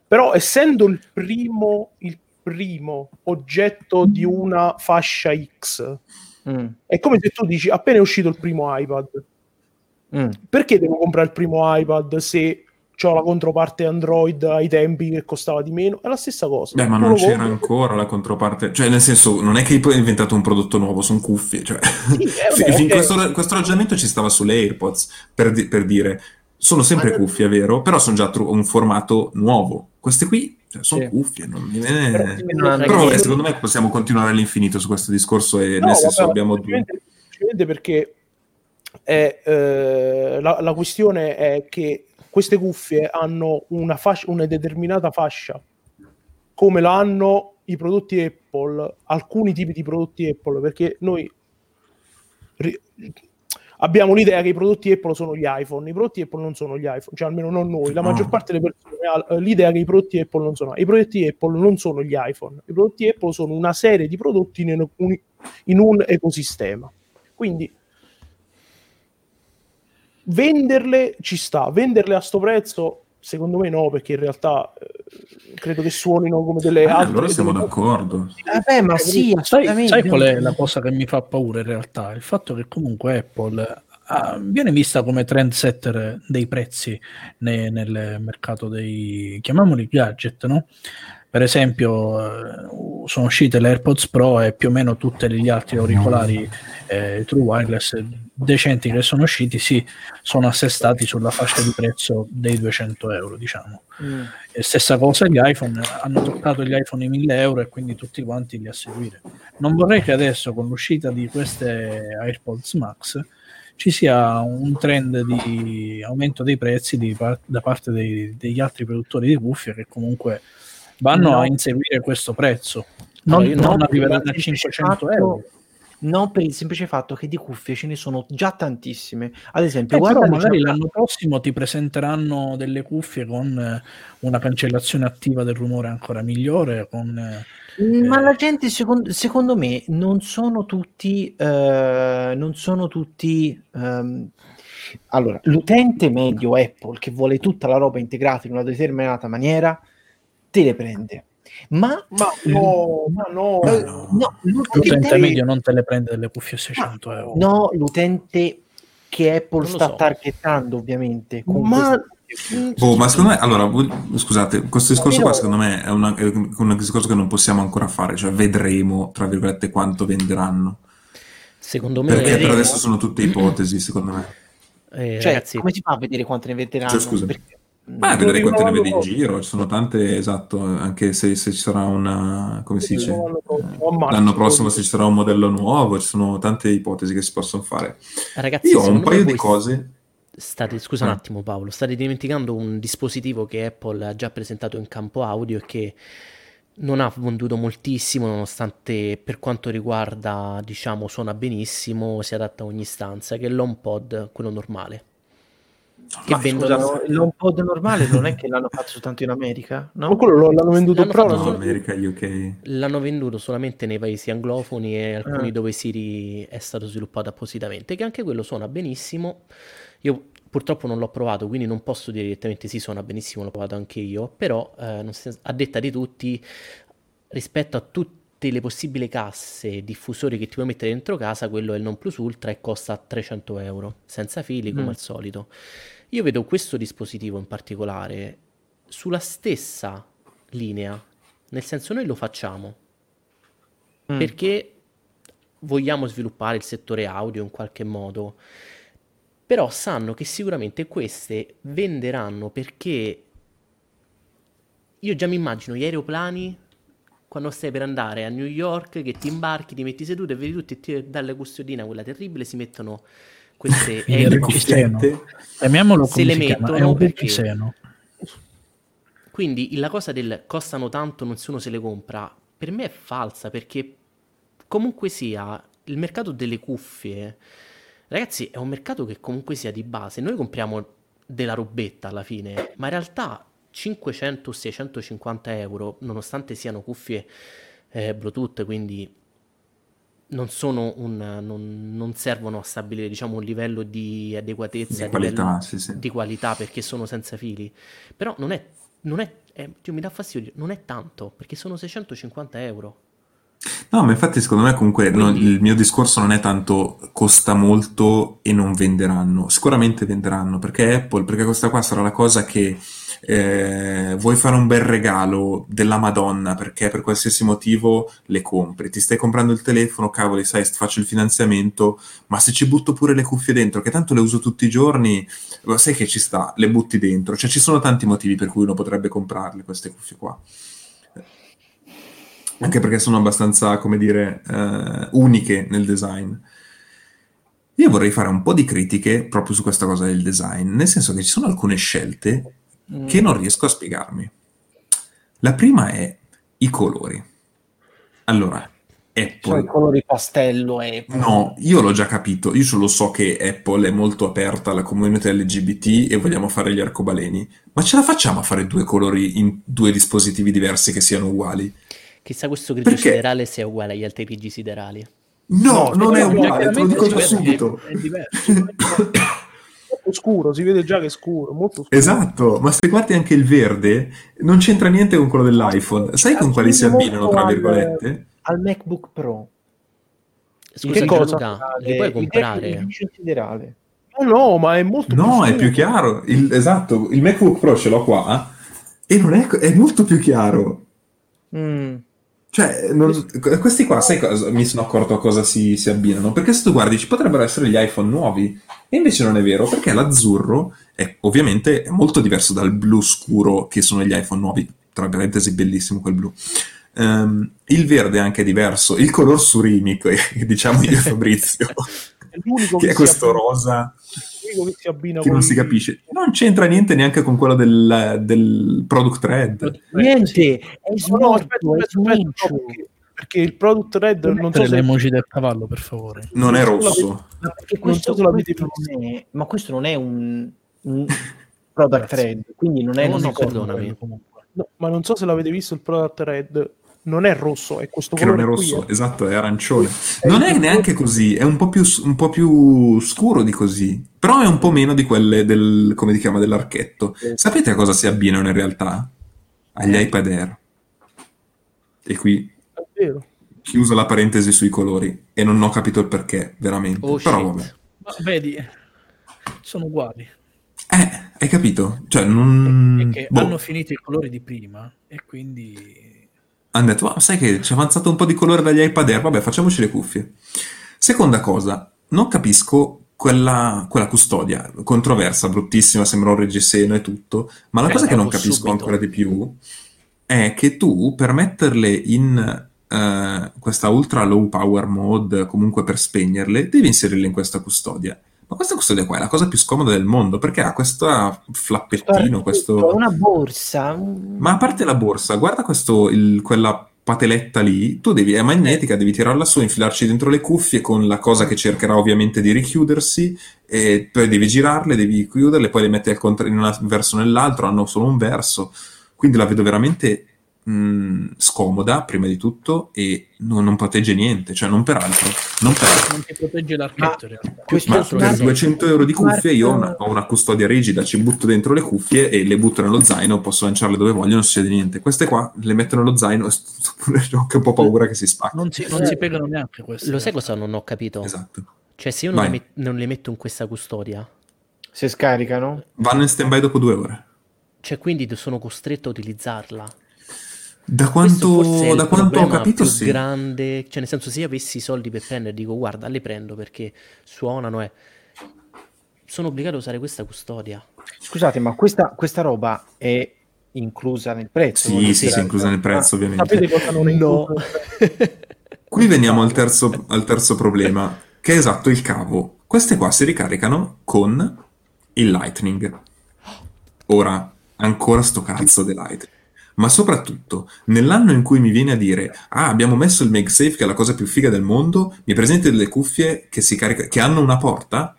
Però essendo il primo, il primo oggetto di una fascia X, mm. è come se tu dici appena è uscito il primo iPad, mm. perché devo comprare il primo iPad se c'ho la controparte Android ai tempi che costava di meno, è la stessa cosa.
Beh, ma non c'era compro. ancora la controparte, cioè nel senso, non è che hai inventato un prodotto nuovo, sono cuffie, cioè... Sì, eh, okay. questo, questo, ragionamento ci stava sulle AirPods, per, di- per dire, sono sempre ma cuffie, è vero, però sono già tru- un formato nuovo. Queste qui cioè, sono sì. cuffie, non mi viene... Però, però vabbè, secondo me possiamo continuare all'infinito su questo discorso e no, nel senso vabbè, abbiamo due...
perché è, eh, la, la questione è che queste cuffie hanno una, fascia, una determinata fascia, come l'hanno i prodotti Apple, alcuni tipi di prodotti Apple, perché noi ri- abbiamo l'idea che i prodotti Apple sono gli iPhone, i prodotti Apple non sono gli iPhone, cioè almeno non noi, la maggior parte delle persone ha l'idea che i prodotti Apple non sono. I prodotti Apple non sono gli iPhone, i prodotti Apple sono una serie di prodotti in un, in un ecosistema. Quindi venderle ci sta, venderle a sto prezzo secondo me no, perché in realtà eh, credo che suonino come delle
ah, altre. Allora siamo d'accordo.
Vabbè, ma sì,
sai, sai, qual è la cosa che mi fa paura in realtà? Il fatto che comunque Apple ah, viene vista come trendsetter dei prezzi ne, nel mercato dei, chiamiamoli gadget, no? Per esempio, eh, sono uscite le AirPods Pro e più o meno tutti gli altri auricolari eh, True Wireless decenti che sono usciti sì, sono assestati sulla fascia di prezzo dei 200 euro, diciamo. Mm. Stessa cosa gli iPhone, hanno toccato gli iPhone i 1000 euro e quindi tutti quanti li a seguire. Non vorrei che adesso con l'uscita di queste AirPods Max ci sia un trend di aumento dei prezzi di par- da parte dei, degli altri produttori di cuffie che comunque vanno no. a inseguire questo prezzo. Non, allora, non arriveranno a 500 fatto, euro.
Non per il semplice fatto che di cuffie ce ne sono già tantissime. Ad esempio,
eh, guarda, magari diciamo... l'anno prossimo ti presenteranno delle cuffie con eh, una cancellazione attiva del rumore ancora migliore. Con,
eh... Ma la gente, secondo, secondo, me, non sono tutti. Eh, non sono tutti. Um... Allora, l'utente medio Apple che vuole tutta la roba integrata in una determinata maniera te le prende. Ma,
ma no, ma no,
eh, no l'utente medio non te le prende delle cuffie 600 euro.
No, l'utente che Apple sta so. targettando ovviamente.
ma...
Oh, ma secondo me, allora, scusate, questo discorso qua secondo me è, una, è, un discorso che non possiamo ancora fare, cioè vedremo, tra virgolette, quanto venderanno.
Secondo me...
Perché per adesso sono tutte ipotesi, secondo me.
Eh, cioè, ragazzi... come si fa a vedere quanto ne venderanno?
Cioè, scusa. Perché Beh, vedere quante ne vedi in giro, ci sono tante, esatto, anche se, se ci sarà una, come si dice, l'anno prossimo se ci sarà un modello nuovo, ci sono tante ipotesi che si possono fare.
Ragazzi,
Io ho un paio di cose...
State, scusa un eh. attimo Paolo, state dimenticando un dispositivo che Apple ha già presentato in campo audio e che non ha venduto moltissimo, nonostante per quanto riguarda, diciamo, suona benissimo, si adatta a ogni stanza, che è l'HomePod, quello normale. Che
Ma
vendono...
scusa, no, l'HomePod normale non è che l'hanno fatto soltanto in America,
Ma
no?
quello lo- l'hanno venduto
L'hanno
però
No,
solo-
America, UK.
L'hanno venduto solamente nei paesi anglofoni e alcuni
Ah.
dove Siri è stato sviluppato appositamente, che anche quello suona benissimo. Io purtroppo non l'ho provato, quindi non posso dire direttamente sì, suona benissimo, l'ho provato anche io, però eh, non si- a detta di tutti, rispetto a tutte le possibili casse diffusori che ti puoi mettere dentro casa, quello è il non plus ultra e costa 300 euro, senza fili come
Mm.
al solito. Io vedo questo dispositivo in particolare sulla stessa linea, nel senso noi lo facciamo
Mm.
perché vogliamo sviluppare il settore audio in qualche modo, però sanno che sicuramente queste venderanno perché io già mi immagino gli aeroplani quando stai per andare a New York che ti imbarchi, ti metti seduto e vedi tutti e ti dalle custodina quella terribile si mettono queste.
Cuffiette.
Chiamiamolo
Se le
chiama, è
mettono
un
perché-. Quindi la cosa del costano tanto, nessuno se le compra, per me è falsa perché comunque sia il mercato delle cuffie, ragazzi, è un mercato che comunque sia di base. Noi compriamo della robetta alla fine, ma in realtà 500-650 euro, nonostante siano cuffie eh, Bluetooth, quindi non sono un, non, non servono a stabilire diciamo un livello di adeguatezza,
Di qualità,
livello
sì, sì.
di qualità perché sono senza fili. Però non è, non è, eh, Dio, mi dà fastidio, non è tanto perché sono 650 euro.
No, ma infatti secondo me comunque non-
Quindi-
il mio discorso non è tanto costa molto e non venderanno. Sicuramente venderanno perché Apple, perché questa qua sarà la cosa che eh, vuoi fare un bel regalo della Madonna perché per qualsiasi motivo le compri. Ti stai comprando il telefono, cavoli, sai, faccio il finanziamento, ma se ci butto pure le cuffie dentro, che tanto le uso tutti i giorni, sai che ci sta, le butti dentro. Cioè ci sono tanti motivi per cui uno potrebbe comprarle queste cuffie qua. Anche perché sono abbastanza, come dire, eh, uniche nel design. Io vorrei fare un po' di critiche proprio su questa cosa del design, nel senso che ci sono alcune scelte
Mm.
che non riesco a spiegarmi. La prima è i colori. Allora,
Sono i
Apple
colori pastello e...
No, io l'ho già capito, io solo so che Apple è molto aperta alla comunità LGBT e vogliamo fare gli arcobaleni, ma ce la facciamo a fare due colori in due dispositivi diversi che siano uguali?
Chissà questo grigio
Perché?
siderale se è uguale agli altri grigi siderali.
No, non è
no,
uguale, te lo dico già
chiaramente
subito.
È diverso.
Molto scuro, si vede già che è scuro, molto scuro.
Esatto, ma se guardi anche il verde, non c'entra niente con quello dell'iPhone. Sai con quali si abbinano, tra
al-
virgolette?
Al MacBook Pro.
Scusa,
Che cosa?
Gianluca, li puoi comprare?
siderale.
No, no, ma è molto
No, è
scuro.
più chiaro. Il- esatto, il MacBook Pro ce l'ho qua e non è, è molto più chiaro.
Mm.
Cioè, non- questi qua, sai cosa? Mi sono accorto a cosa si, si abbinano. Perché se tu guardi, ci potrebbero essere gli iPhone nuovi. E invece non è vero, perché l'azzurro è ovviamente molto diverso dal blu scuro che sono gli iPhone nuovi. Tra parentesi, bellissimo quel blu. Ehm, il verde è anche diverso. Il color surimico, diciamo io Fabrizio,
È l'unico
che è questo rosa
l'unico che si abbina
che non
con
si
i-
capisce. Non c'entra niente neanche con quello del, del product red.
Niente, è
No, no, aspetta, aspetta, aspetta, perché, perché il product red non so
Mettere
se
le emoji del cavallo, per favore.
Non è
Non so
rosso.
Ma perché
Non
questo,
so se l'avete
questo non è, ma questo non è un, un product red, quindi non è
No, no, perdonami.
No, ma non so se l'avete visto il product red non è rosso è questo
Che non è
colore qui,
rosso,
eh.
esatto, è arancione. Non è neanche così, è un po' più, un po' più scuro di così, però è un po' meno di quelle del, come si chiama, dell'archetto. Sapete a cosa si abbinano in realtà? Agli iPad Air. E qui
è vero
chiuso la parentesi sui colori e non ho capito il perché, veramente.
Oh,
però
shit.
vabbè.
Ma vedi, sono uguali.
Eh, hai capito? Cioè, non...
Perché
boh.
hanno finito i colori di prima e quindi...
hanno detto, ma sai che ci è avanzato un po' di colore dagli iPad Air, vabbè, facciamoci le cuffie. Seconda cosa, non capisco quella, quella custodia, controversa, bruttissima, sembra un reggiseno e tutto, ma la
Eh,
cosa che non capisco
subito.
ancora di più è che tu, per metterle in eh, questa ultra low power mode, comunque per spegnerle, devi inserirle in questa custodia. Ma questa custodia qua è la cosa più scomoda del mondo perché ha questo flappettino, questo...
Una borsa.
Ma a parte la borsa, guarda questo, il- quella pateletta lì, tu devi, è magnetica, devi tirarla su, infilarci dentro le cuffie con la cosa che cercherà ovviamente di richiudersi, e poi devi girarle, devi chiuderle, poi le metti al contra- in un verso o nell'altro, hanno solo un verso. Quindi la vedo veramente mh, scomoda, prima di tutto, e non, non protegge niente, cioè non per altro, non per altro.
Non ti protegge l'archetto in realtà.
questo
Ma
altro
per
esempio.
200 euro di cuffie io ho una, ho una custodia rigida, ci butto dentro le cuffie e le butto nello zaino, posso lanciarle dove voglio, non succede niente. Queste qua le metto nello zaino e ho anche un po' paura che si spacchi.
Non si, non si piegano neanche queste.
Lo sai cosa non ho capito?
Esatto.
Cioè, se io non le, met- non le metto in questa custodia,
Se scaricano?
Vanno in stand-by dopo due ore.
cioè quindi sono costretto a utilizzarla.
Da quanto,
forse è il
da quanto ho capito,
più
sì.
grande, cioè nel senso se io avessi i soldi per prendere, dico guarda, le prendo perché suonano e sono obbligato a usare questa custodia.
Scusate, ma questa, questa roba è inclusa nel prezzo?
Sì, sì, sì, è inclusa nel prezzo, ovviamente.
Sapete cosa non è
No.
Qui veniamo al terzo, al terzo problema, che è esatto il cavo. Queste qua si ricaricano con il Lightning. Ora, ancora sto cazzo di Lightning. Ma soprattutto, nell'anno in cui mi viene a dire ah, abbiamo messo il MagSafe, che è la cosa più figa del mondo, mi presenti delle cuffie che, si carica- che hanno una porta?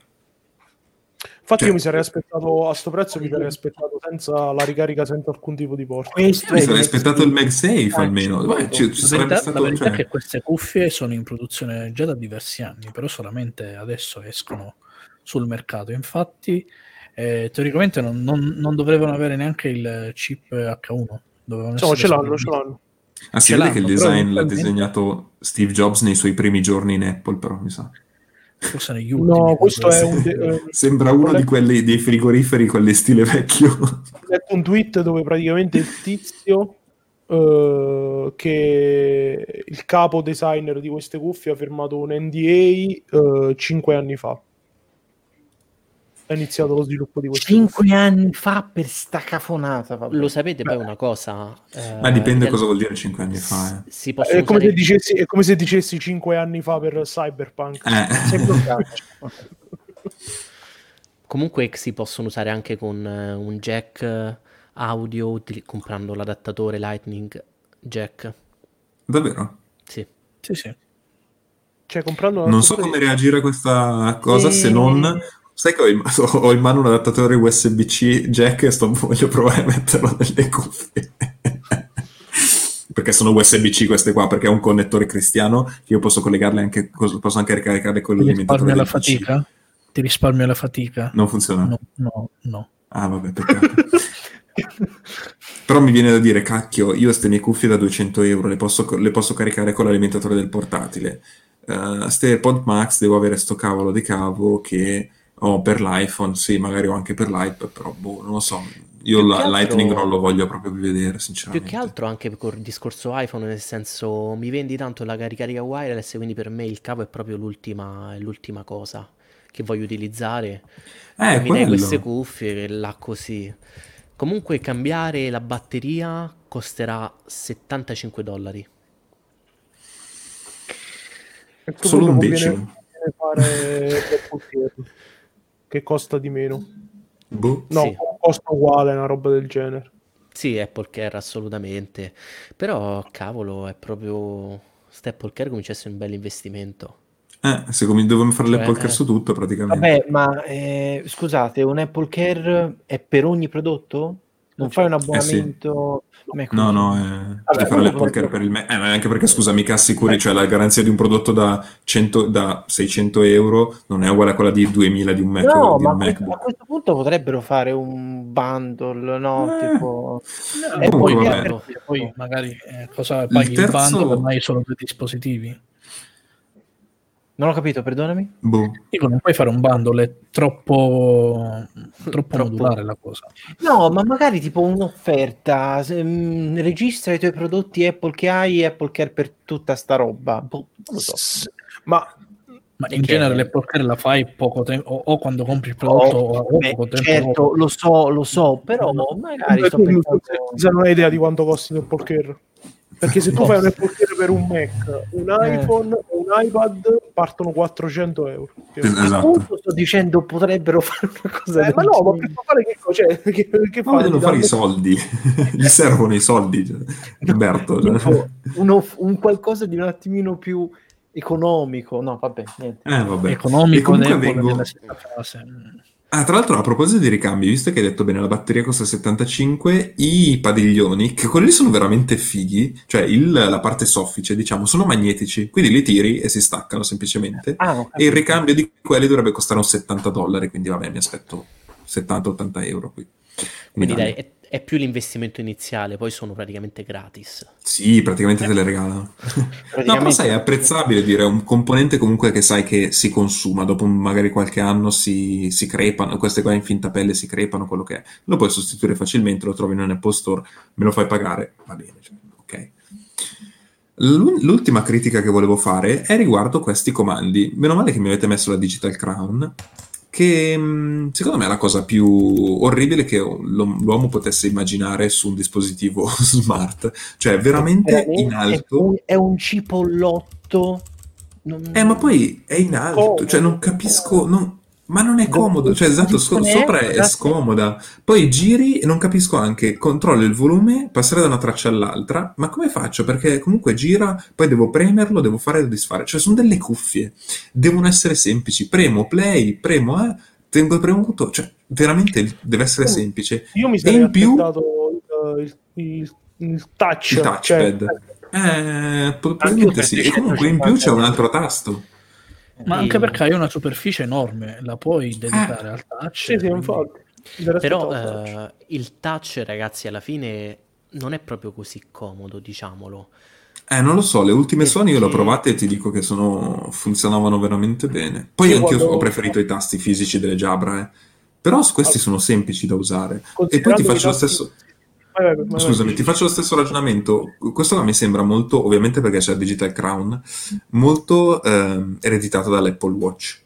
Infatti,
Cioè-
io mi sarei aspettato a sto prezzo, mi sarei aspettato senza la ricarica, senza alcun tipo di porta.
Questo
Mi sarei aspettato il MagSafe
Ah,
almeno.
certo.
Beh, ci- ci
La
sarebbe
verità,
stato-
la verità
cioè-
è che queste cuffie sono in produzione già da diversi anni, però solamente adesso escono sul mercato. Infatti, eh, teoricamente non, non- non dovevano avere neanche il chip H1. Dovevano
Insomma, ce
essere
l'hanno, ce l'hanno.
Ah, si
Ce
vede che il design l'ha disegnato Steve Jobs nei suoi primi giorni in Apple, però mi sa.
Forse negli ultimi.
No, questo è un... de- eh,
Sembra uno di quelli dei frigoriferi, quelli stile vecchio.
ho letto un tweet dove praticamente il tizio eh, che il capo designer di queste cuffie ha firmato un NDA 5 anni fa. Ha iniziato lo sviluppo di cuffie.
Cinque anni fa per sta cafonata. vabbè.
Lo sapete poi una cosa? eh,
Ma dipende
del-
cosa vuol dire 5 anni fa. eh.
Si possono
È come, se
usare...
dicessi, è come se dicessi 5 anni fa per Cyberpunk.
Eh.
Comunque si possono usare anche con eh, un jack eh, audio comprando l'adattatore Lightning Jack.
Davvero?
Sì.
Sì, sì.
Cioè, comprando
Non so come reagire a questa cosa se
Eh.
non... Sai che ho in, ho in mano un adattatore USB-C jack e sto, voglio provare a metterlo nelle cuffie. perché sono USB-C queste qua, perché è un connettore cristiano che io posso collegarle anche, posso anche ricaricarle con
Ti
l'alimentatore
risparmio la fatica? Ti risparmio la fatica?
Non funziona?
No, no, no.
Ah, vabbè, peccato. Però mi viene da dire, cacchio, io queste mie cuffie da 200 euro le posso, le posso caricare con l'alimentatore del portatile. Uh, ste AirPod Max devo avere sto cavolo di cavo che ho per l'iPhone, sì, magari ho anche per l'iPad, però boh, non lo so. Io
Più
la
altro-
Lightning non lo voglio proprio vedere,
Più
sinceramente.
che altro anche con il discorso iPhone, nel senso mi vendi tanto la ricarica wireless, quindi per me il cavo è proprio l'ultima, è l'ultima cosa che voglio utilizzare.
Eh,
mi dai queste cuffie e là così. Comunque cambiare la batteria costerà 75 dollari.
Solo un decimo.
fare che costa di meno.
Boh.
No,
Sì.
costa uguale, una roba del genere.
Sì, Apple Care assolutamente. Però cavolo, è proprio... Sta Apple Care comincia a essere un bel investimento.
Eh, se come dobbiamo fare
Cioè,
l'Apple Care
eh.
su tutto, praticamente.
Vabbè, ma eh, scusate, un Apple Care è per ogni prodotto? Non fai un abbonamento? Com'è
No,
così?
no, eh,
Vabbè,
fare l'Apple Care per il Mac. Eh, anche perché, scusa, mica assicuri, cioè la garanzia di un prodotto da, 100 da 600 euro non è uguale a quella di 2000 di un Mac.
No,
di
ma
un
a questo punto potrebbero fare un bundle, no?
Eh.
Tipo...
E
Comunque,
poi, poi magari eh, cosa paghi il,
terzo-
bando ormai sono due dispositivi.
Non ho capito, perdonami.
Boh.
Dico, non puoi fare un bundle, è troppo, troppo
Troppo.
modulare la cosa.
No, ma magari tipo un'offerta. se, mm, registra i tuoi prodotti Apple che hai e Apple Care per tutta sta roba. Boh, non lo so.
S- Ma
Ma in
Che-
genere l'Apple Care la fai poco tempo, o, o quando compri il prodotto o, o
Oh, beh,
poco tempo
certo,
dopo.
lo so, lo so, però magari sto pensando...
non hai idea di quanto costi l'Apple Care. Perché se tu fai un Apple Care per un Mac, un
Eh.
iPhone o un iPad partono 400 euro.
Esatto.
Sto dicendo potrebbero fare una cosa
Eh, ma no, ma per fare che cosa? Cioè, che, che
Ma vogliono fare i soldi, gli servono i soldi, cioè, Umberto. cioè.
Tipo, uno- un qualcosa di un attimino più economico. No, vabbè, niente.
Eh, vabbè. E
Economico
comunque
debole
vengo-
nella stessa frase.
Ah, tra l'altro, a proposito di ricambi, visto che hai detto bene, la batteria costa 75, i padiglioni, che quelli sono veramente fighi, cioè il- la parte soffice, diciamo, sono magnetici, quindi li tiri e si staccano semplicemente.
Ah, ho
E il ricambio di quelli dovrebbe costare un 70 dollari, quindi vabbè, mi aspetto 70-80 euro qui. In
Quindi dai, è, è più l'investimento iniziale, poi sono praticamente gratis.
Sì, praticamente te le regalano. No, però
Praticamente-
sai, è apprezzabile dire, è un componente comunque che sai che si consuma, dopo magari qualche anno si, si crepano, queste qua in finta pelle si crepano, quello che è. Lo puoi sostituire facilmente, lo trovi in un Apple Store, me lo fai pagare, va bene, cioè, ok. L'u- L'ultima critica che volevo fare è riguardo questi comandi. Meno male che mi avete messo la Digital Crown, che mh, secondo me è la cosa più orribile che l'uomo potesse immaginare su un dispositivo smart. Cioè, veramente
Veramente
in
È
alto.
un, è un cipollotto. Non-
Eh, ma poi è in alto,
Comodo.
cioè non capisco, non- ma non è comodo, cioè esatto, so- sopra è scomoda, poi giri e non capisco anche, controllo il volume, passare da una traccia all'altra, ma come faccio? Perché comunque gira, poi devo premerlo, devo fare e disfare, cioè sono delle cuffie, devono essere semplici, premo play, premo A, tengo premuto, cioè veramente deve essere
Mm.
semplice.
Io mi sarei
in più
aspettato il, il- il- touch.
il touchpad.
cioè-
Eh, probabilmente sì, e comunque in più c'è un altro tasto.
Ma
E-
anche perché hai una superficie enorme, la puoi dedicare al touch.
Sì, sì, infatti.
Però
aspettato il touch.
eh, il touch, ragazzi, alla fine non è proprio così comodo, diciamolo.
Eh, non lo so, le ultime
Perché-
Sony io le ho provate e ti dico che sono... funzionavano veramente bene. Poi
Io
anch'io
quando-
ho preferito i tasti fisici delle Jabra, eh. Però questi sono semplici da usare. E poi ti faccio lo stesso... Scusami, ti faccio lo stesso ragionamento. Questo qua mi sembra molto, ovviamente perché c'è il Digital Crown, molto ehm, ereditato dall'Apple Watch.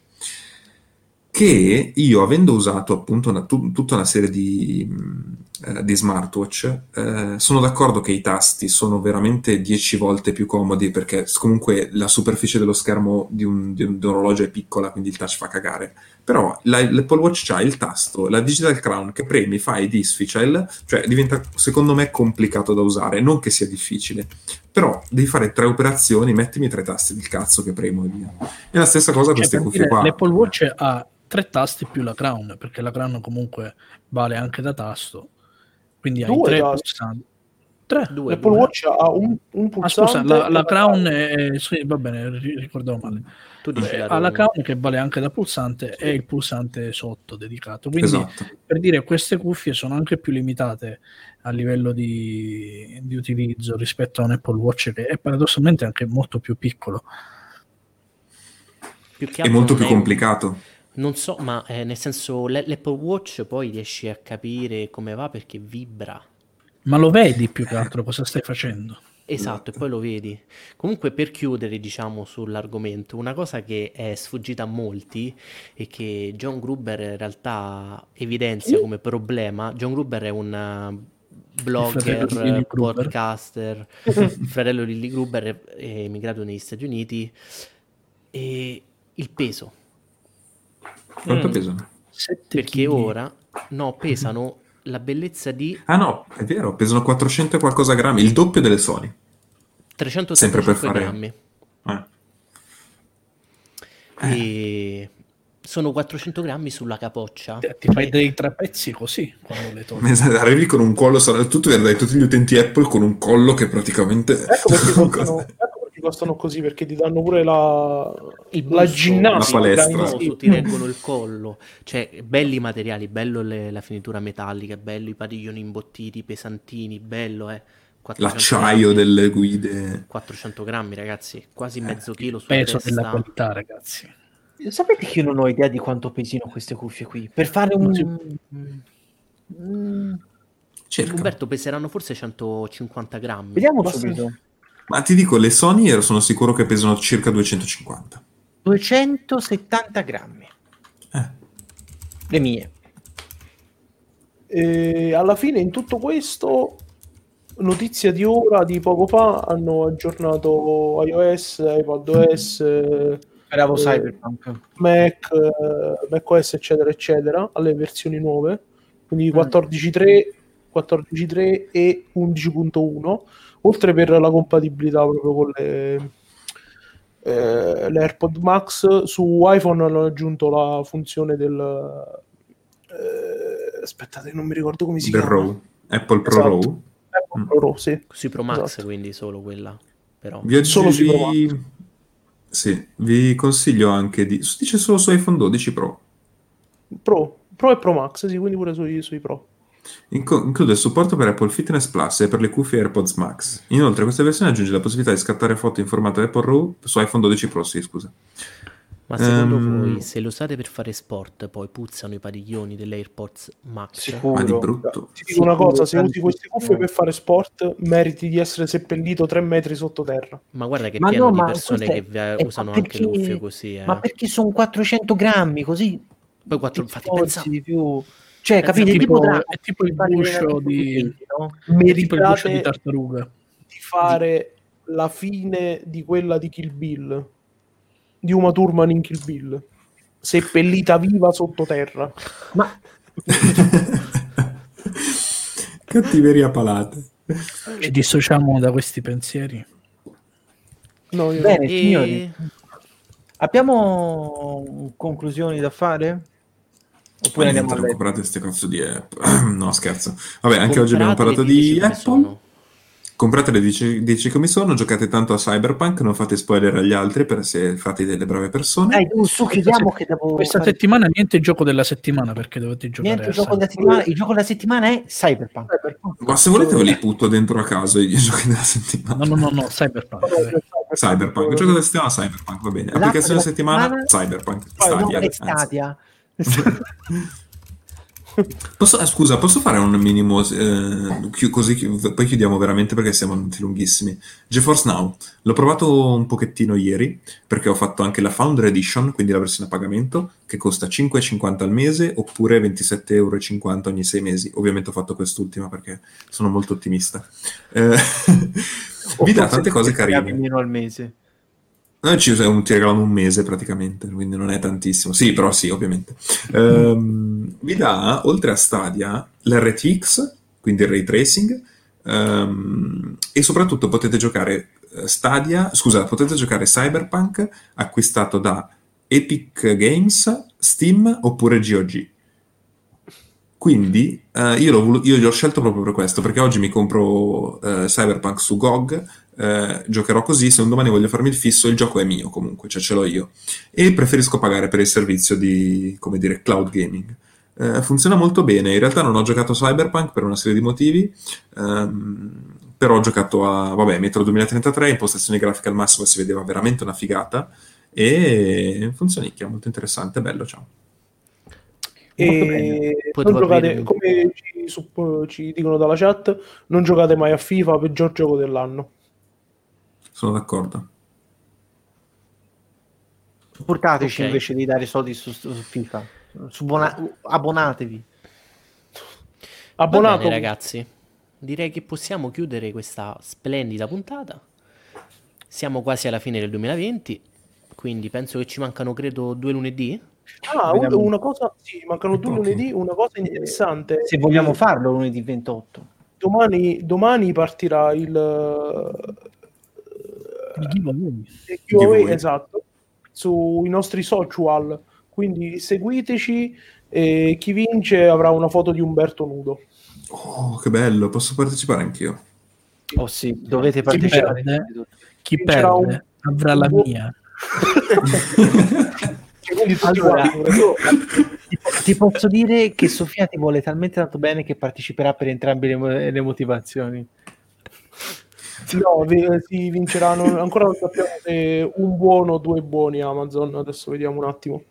Che io, avendo usato appunto una- tu- tutta una serie di, mh, eh, di smartwatch, eh, sono d'accordo che i tasti sono veramente 10 volte più comodi perché comunque la superficie dello schermo di un, di un- di un orologio è piccola, quindi il touch fa cagare. Però la- l'Apple Watch ha il tasto, la Digital Crown che premi, fai disficile, cioè diventa secondo me complicato da usare, non che sia difficile, però devi fare tre operazioni, mettimi tre tasti del cazzo che premo e via. E la stessa cosa
Cioè,
queste cuffie qua.
L'Apple Watch ha tre tasti più la crown, perché la crown comunque vale anche da tasto. Quindi hai
Due
tre
tasti.
pulsanti. Tre.
Due,
L'Apple
due.
Watch ha un, un
Ah,
pulsante.
scusa, la, la crown è, sì, va bene, ri- ricordavo male.
Tu dici
Eh, ha la crown che vale anche da pulsante e il pulsante sotto dedicato. Quindi
Esatto.
per dire queste cuffie sono anche più limitate a livello di, di utilizzo rispetto a un Apple Watch che è paradossalmente anche molto più piccolo.
Più
È molto più complicato.
Non so, ma eh, nel senso l'Apple Watch poi riesci a capire come va perché vibra.
Ma lo vedi più che altro cosa stai facendo?
Esatto, e poi lo vedi. Comunque, per chiudere, diciamo, sull'argomento, una cosa che è sfuggita a molti e che John Gruber in realtà evidenzia come problema. John Gruber è un
Lily
blogger, podcaster, fratello di Lily Gruber emigrato negli Stati Uniti. E il peso,
Quanto
Mm.
pesano?
Perché
chili.
ora no, pesano la bellezza di
Ah no, è vero, pesano 400 e qualcosa grammi, il doppio delle Sony.
385
Sempre per fare-
grammi.
Eh.
E sono 400 grammi sulla capoccia.
Ti- fai dei trapezzi così quando le togli.
Esatto, Arrivi con un collo, sarà tutto vedrai tutti gli utenti Apple con un collo che praticamente...
Ecco perché, costano, ecco costano così, perché ti danno pure la,
Il
la
busto,
ginnastica.
La palestra.
Su, ti reggono il collo, cioè belli i materiali, bello le- la finitura metallica, bello i padiglioni imbottiti, pesantini, bello eh. 400
L'acciaio
grammi,
delle guide.
400 grammi ragazzi, quasi mezzo chilo
Peso
testa.
della qualità, ragazzi.
Sapete che io non ho idea di quanto pesino queste cuffie qui? Per fare un... Mm,
Cerca.
Umberto peseranno forse 150 grammi.
Vediamo
Basta-
subito.
Ma ti dico, le Sony ero- sono sicuro che pesano circa 250.
270 grammi.
Eh.
Le mie.
E alla fine in tutto questo notizia di ora, di poco fa, hanno aggiornato iOS, iPadOS,
Speravo
Eh,
Cyberpunk.
Mac, eh, macOS, eccetera, eccetera, alle versioni nuove, quindi
Mm.
14.3, 14.3 e 11.1, oltre per la compatibilità proprio con le, eh, le AirPod Max. Su iPhone hanno aggiunto la funzione del... eh, aspettate, non mi ricordo come si
Del
chiama.
Raw. Apple Pro
Esatto.
Raw.
Apple
Mm.
Pro Raw, sì.
Sui Pro Max,
Esatto.
quindi solo quella. Però.
Vi,
Solo sui Pro
vi- Sì, vi consiglio anche di... Dice solo su iPhone 12 Pro.
Pro, Pro e Pro Max, sì, quindi pure sui, sui Pro.
Inco- include il supporto per Apple Fitness Plus e per le cuffie AirPods Max. Inoltre, questa versione aggiunge la possibilità di scattare foto in formato Apple RAW su iPhone 12 Pro, sì, scusa.
Ma secondo
Ehm.
voi, se lo usate per fare sport, poi puzzano i padiglioni dell'AirPods Max?
Sicuro.
Ma di brutto.
Ti dico una cosa, se usi queste cuffie per fare sport, meriti di essere seppellito tre metri sottoterra.
Ma guarda che
Ma
pieno
no,
di persone che
è-
usano
perché-
anche le cuffie così. Eh.
Ma perché sono 400 grammi così?
Poi quattro,
ti
infatti,
sforzi
pensavo,
di più. Cioè,
È
capite?
tipo-
tipo,
è tipo il guscio di-
potenti, no?
È guscio di
Meritate
tartaruga.
di fare la fine di quella di Kill Bill, di Uma Thurman in Kill Bill, seppellita viva sottoterra.
Ma
Cattiveria palate.
Ci dissociamo da questi pensieri.
No, io
bene,
E-
signori, abbiamo conclusioni da fare? Oppure andiamo a
non comprate queste cazzo di app. no, scherzo. Vabbè, anche oggi abbiamo
comprate
parlato di Apple. Compratele, dici, dici come sono, giocate tanto a Cyberpunk, non fate spoiler agli altri per se fate delle brave persone.
Dai, tu, su, chiudiamo che devo
Questa
fare-
settimana niente gioco della settimana perché dovete giocare
Niente gioco della settimana. Il gioco della settimana è Cyberpunk.
Ma se volete ve li butto dentro a caso i giochi della settimana.
No, no, no, no, Cyberpunk.
Cyberpunk, il gioco della settimana Cyberpunk, va bene. Applicazione della settimana Cyberpunk.
No,
Stadia.
Stadia.
Posso, eh, scusa, posso fare un minimo, eh, chi- così chi- poi chiudiamo veramente perché siamo andati lunghissimi. GeForce Now, l'ho provato un pochettino ieri perché ho fatto anche la Founder Edition, quindi la versione a pagamento, che costa 5,50 al mese oppure 27,50 euro ogni sei mesi. Ovviamente ho fatto quest'ultima perché sono molto ottimista. Eh, vi dà tante cose carine.
Meno al mese.
Noi ci un- ti regalano un mese praticamente, quindi non è tantissimo. Sì, però sì, ovviamente. Ehm, vi dà, oltre a Stadia, l'RTX, quindi il ray tracing, ehm, e soprattutto potete giocare eh, Stadia, scusa, potete giocare Cyberpunk acquistato da Epic Games, Steam oppure GOG. Quindi eh, io, l'ho io l'ho scelto proprio per questo, perché oggi mi compro eh, Cyberpunk su GOG, eh, giocherò così, se un domani voglio farmi il fisso, il gioco è mio comunque, cioè ce l'ho io. E preferisco pagare per il servizio di, come dire, cloud gaming. Eh, funziona molto bene, in realtà non ho giocato a Cyberpunk per una serie di motivi, ehm, però ho giocato a, vabbè, Metro 2033, impostazioni grafiche al massimo, si vedeva veramente una figata, e funzionicchia, molto interessante, bello, ciao.
E
Poi
non giocate, come ci, ci dicono dalla chat, non giocate mai a FIFA, peggior gioco dell'anno.
Sono d'accordo.
Supportateci
Ok.
invece di dare soldi su, su FIFA. Subona- abbonatevi.
Va
Abbonato.
bene, ragazzi. Direi che possiamo chiudere questa splendida puntata. Siamo quasi alla fine del 2020, quindi penso che ci mancano, credo, due lunedì.
Ah,
Vediamo.
una cosa, sì, mancano due lunedì, una cosa interessante.
Se vogliamo farlo lunedì 28.
Domani, domani partirà il,
Il giveaway.
il giveaway, esatto, sui nostri social. Quindi seguiteci e chi vince avrà una foto di Umberto nudo.
Oh, che bello, posso partecipare anch'io.
Oh sì, dovete
Chi
partecipare.
perde, chi perde avrà la
un-
mia.
Allora, io ti, posso dire che Sofia ti vuole talmente tanto bene che parteciperà per entrambe le, le motivazioni.
No, si vinceranno. Ancora non sappiamo se un buono o due buoni Amazon. Adesso vediamo un attimo.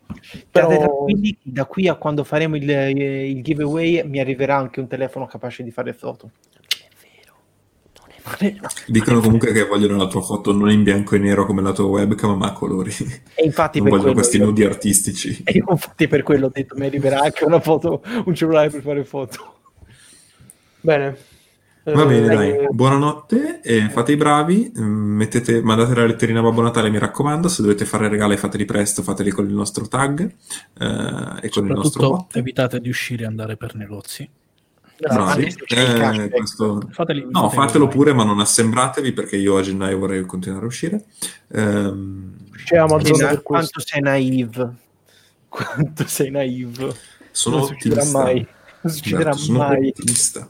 Però
da qui a quando faremo il, il giveaway mi arriverà anche un telefono capace di fare foto.
Dicono comunque che vogliono la tua foto non in bianco e nero come la tua webcam, ma a colori.
E infatti
Non
per
vogliono questi
io-
nudi artistici.
E io infatti per quello ho detto mi arriverà anche una foto, un cellulare per fare foto.
bene.
Va
Eh,
bene,
eh,
dai. Buonanotte, e fate i bravi. mm, Mettete, mandate la letterina a Babbo Natale, mi raccomando. Se dovete fare regali, fateli presto, fateli con il nostro tag eh, e con il nostro
Soprattutto
bot.
evitate di uscire e andare per negozi.
Bravi. Eh,
cashback.
questo-
Fateli,
No,
fateli
fatelo pure, ma non assembratevi perché io a gennaio vorrei continuare a uscire. Ehm,
na-
per
quanto sei naive. Quanto sei naive.
sono
non succederà
ottimista.
mai. Non succederà
Esatto, sono
mai.
ottimista.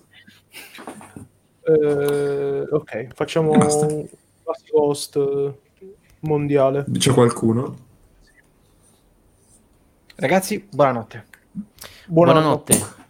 Eh, ok, facciamo
Basta.
un last post eh, mondiale.
C'è qualcuno?
Ragazzi, buonanotte.
Buonanotte.
Buonanotte.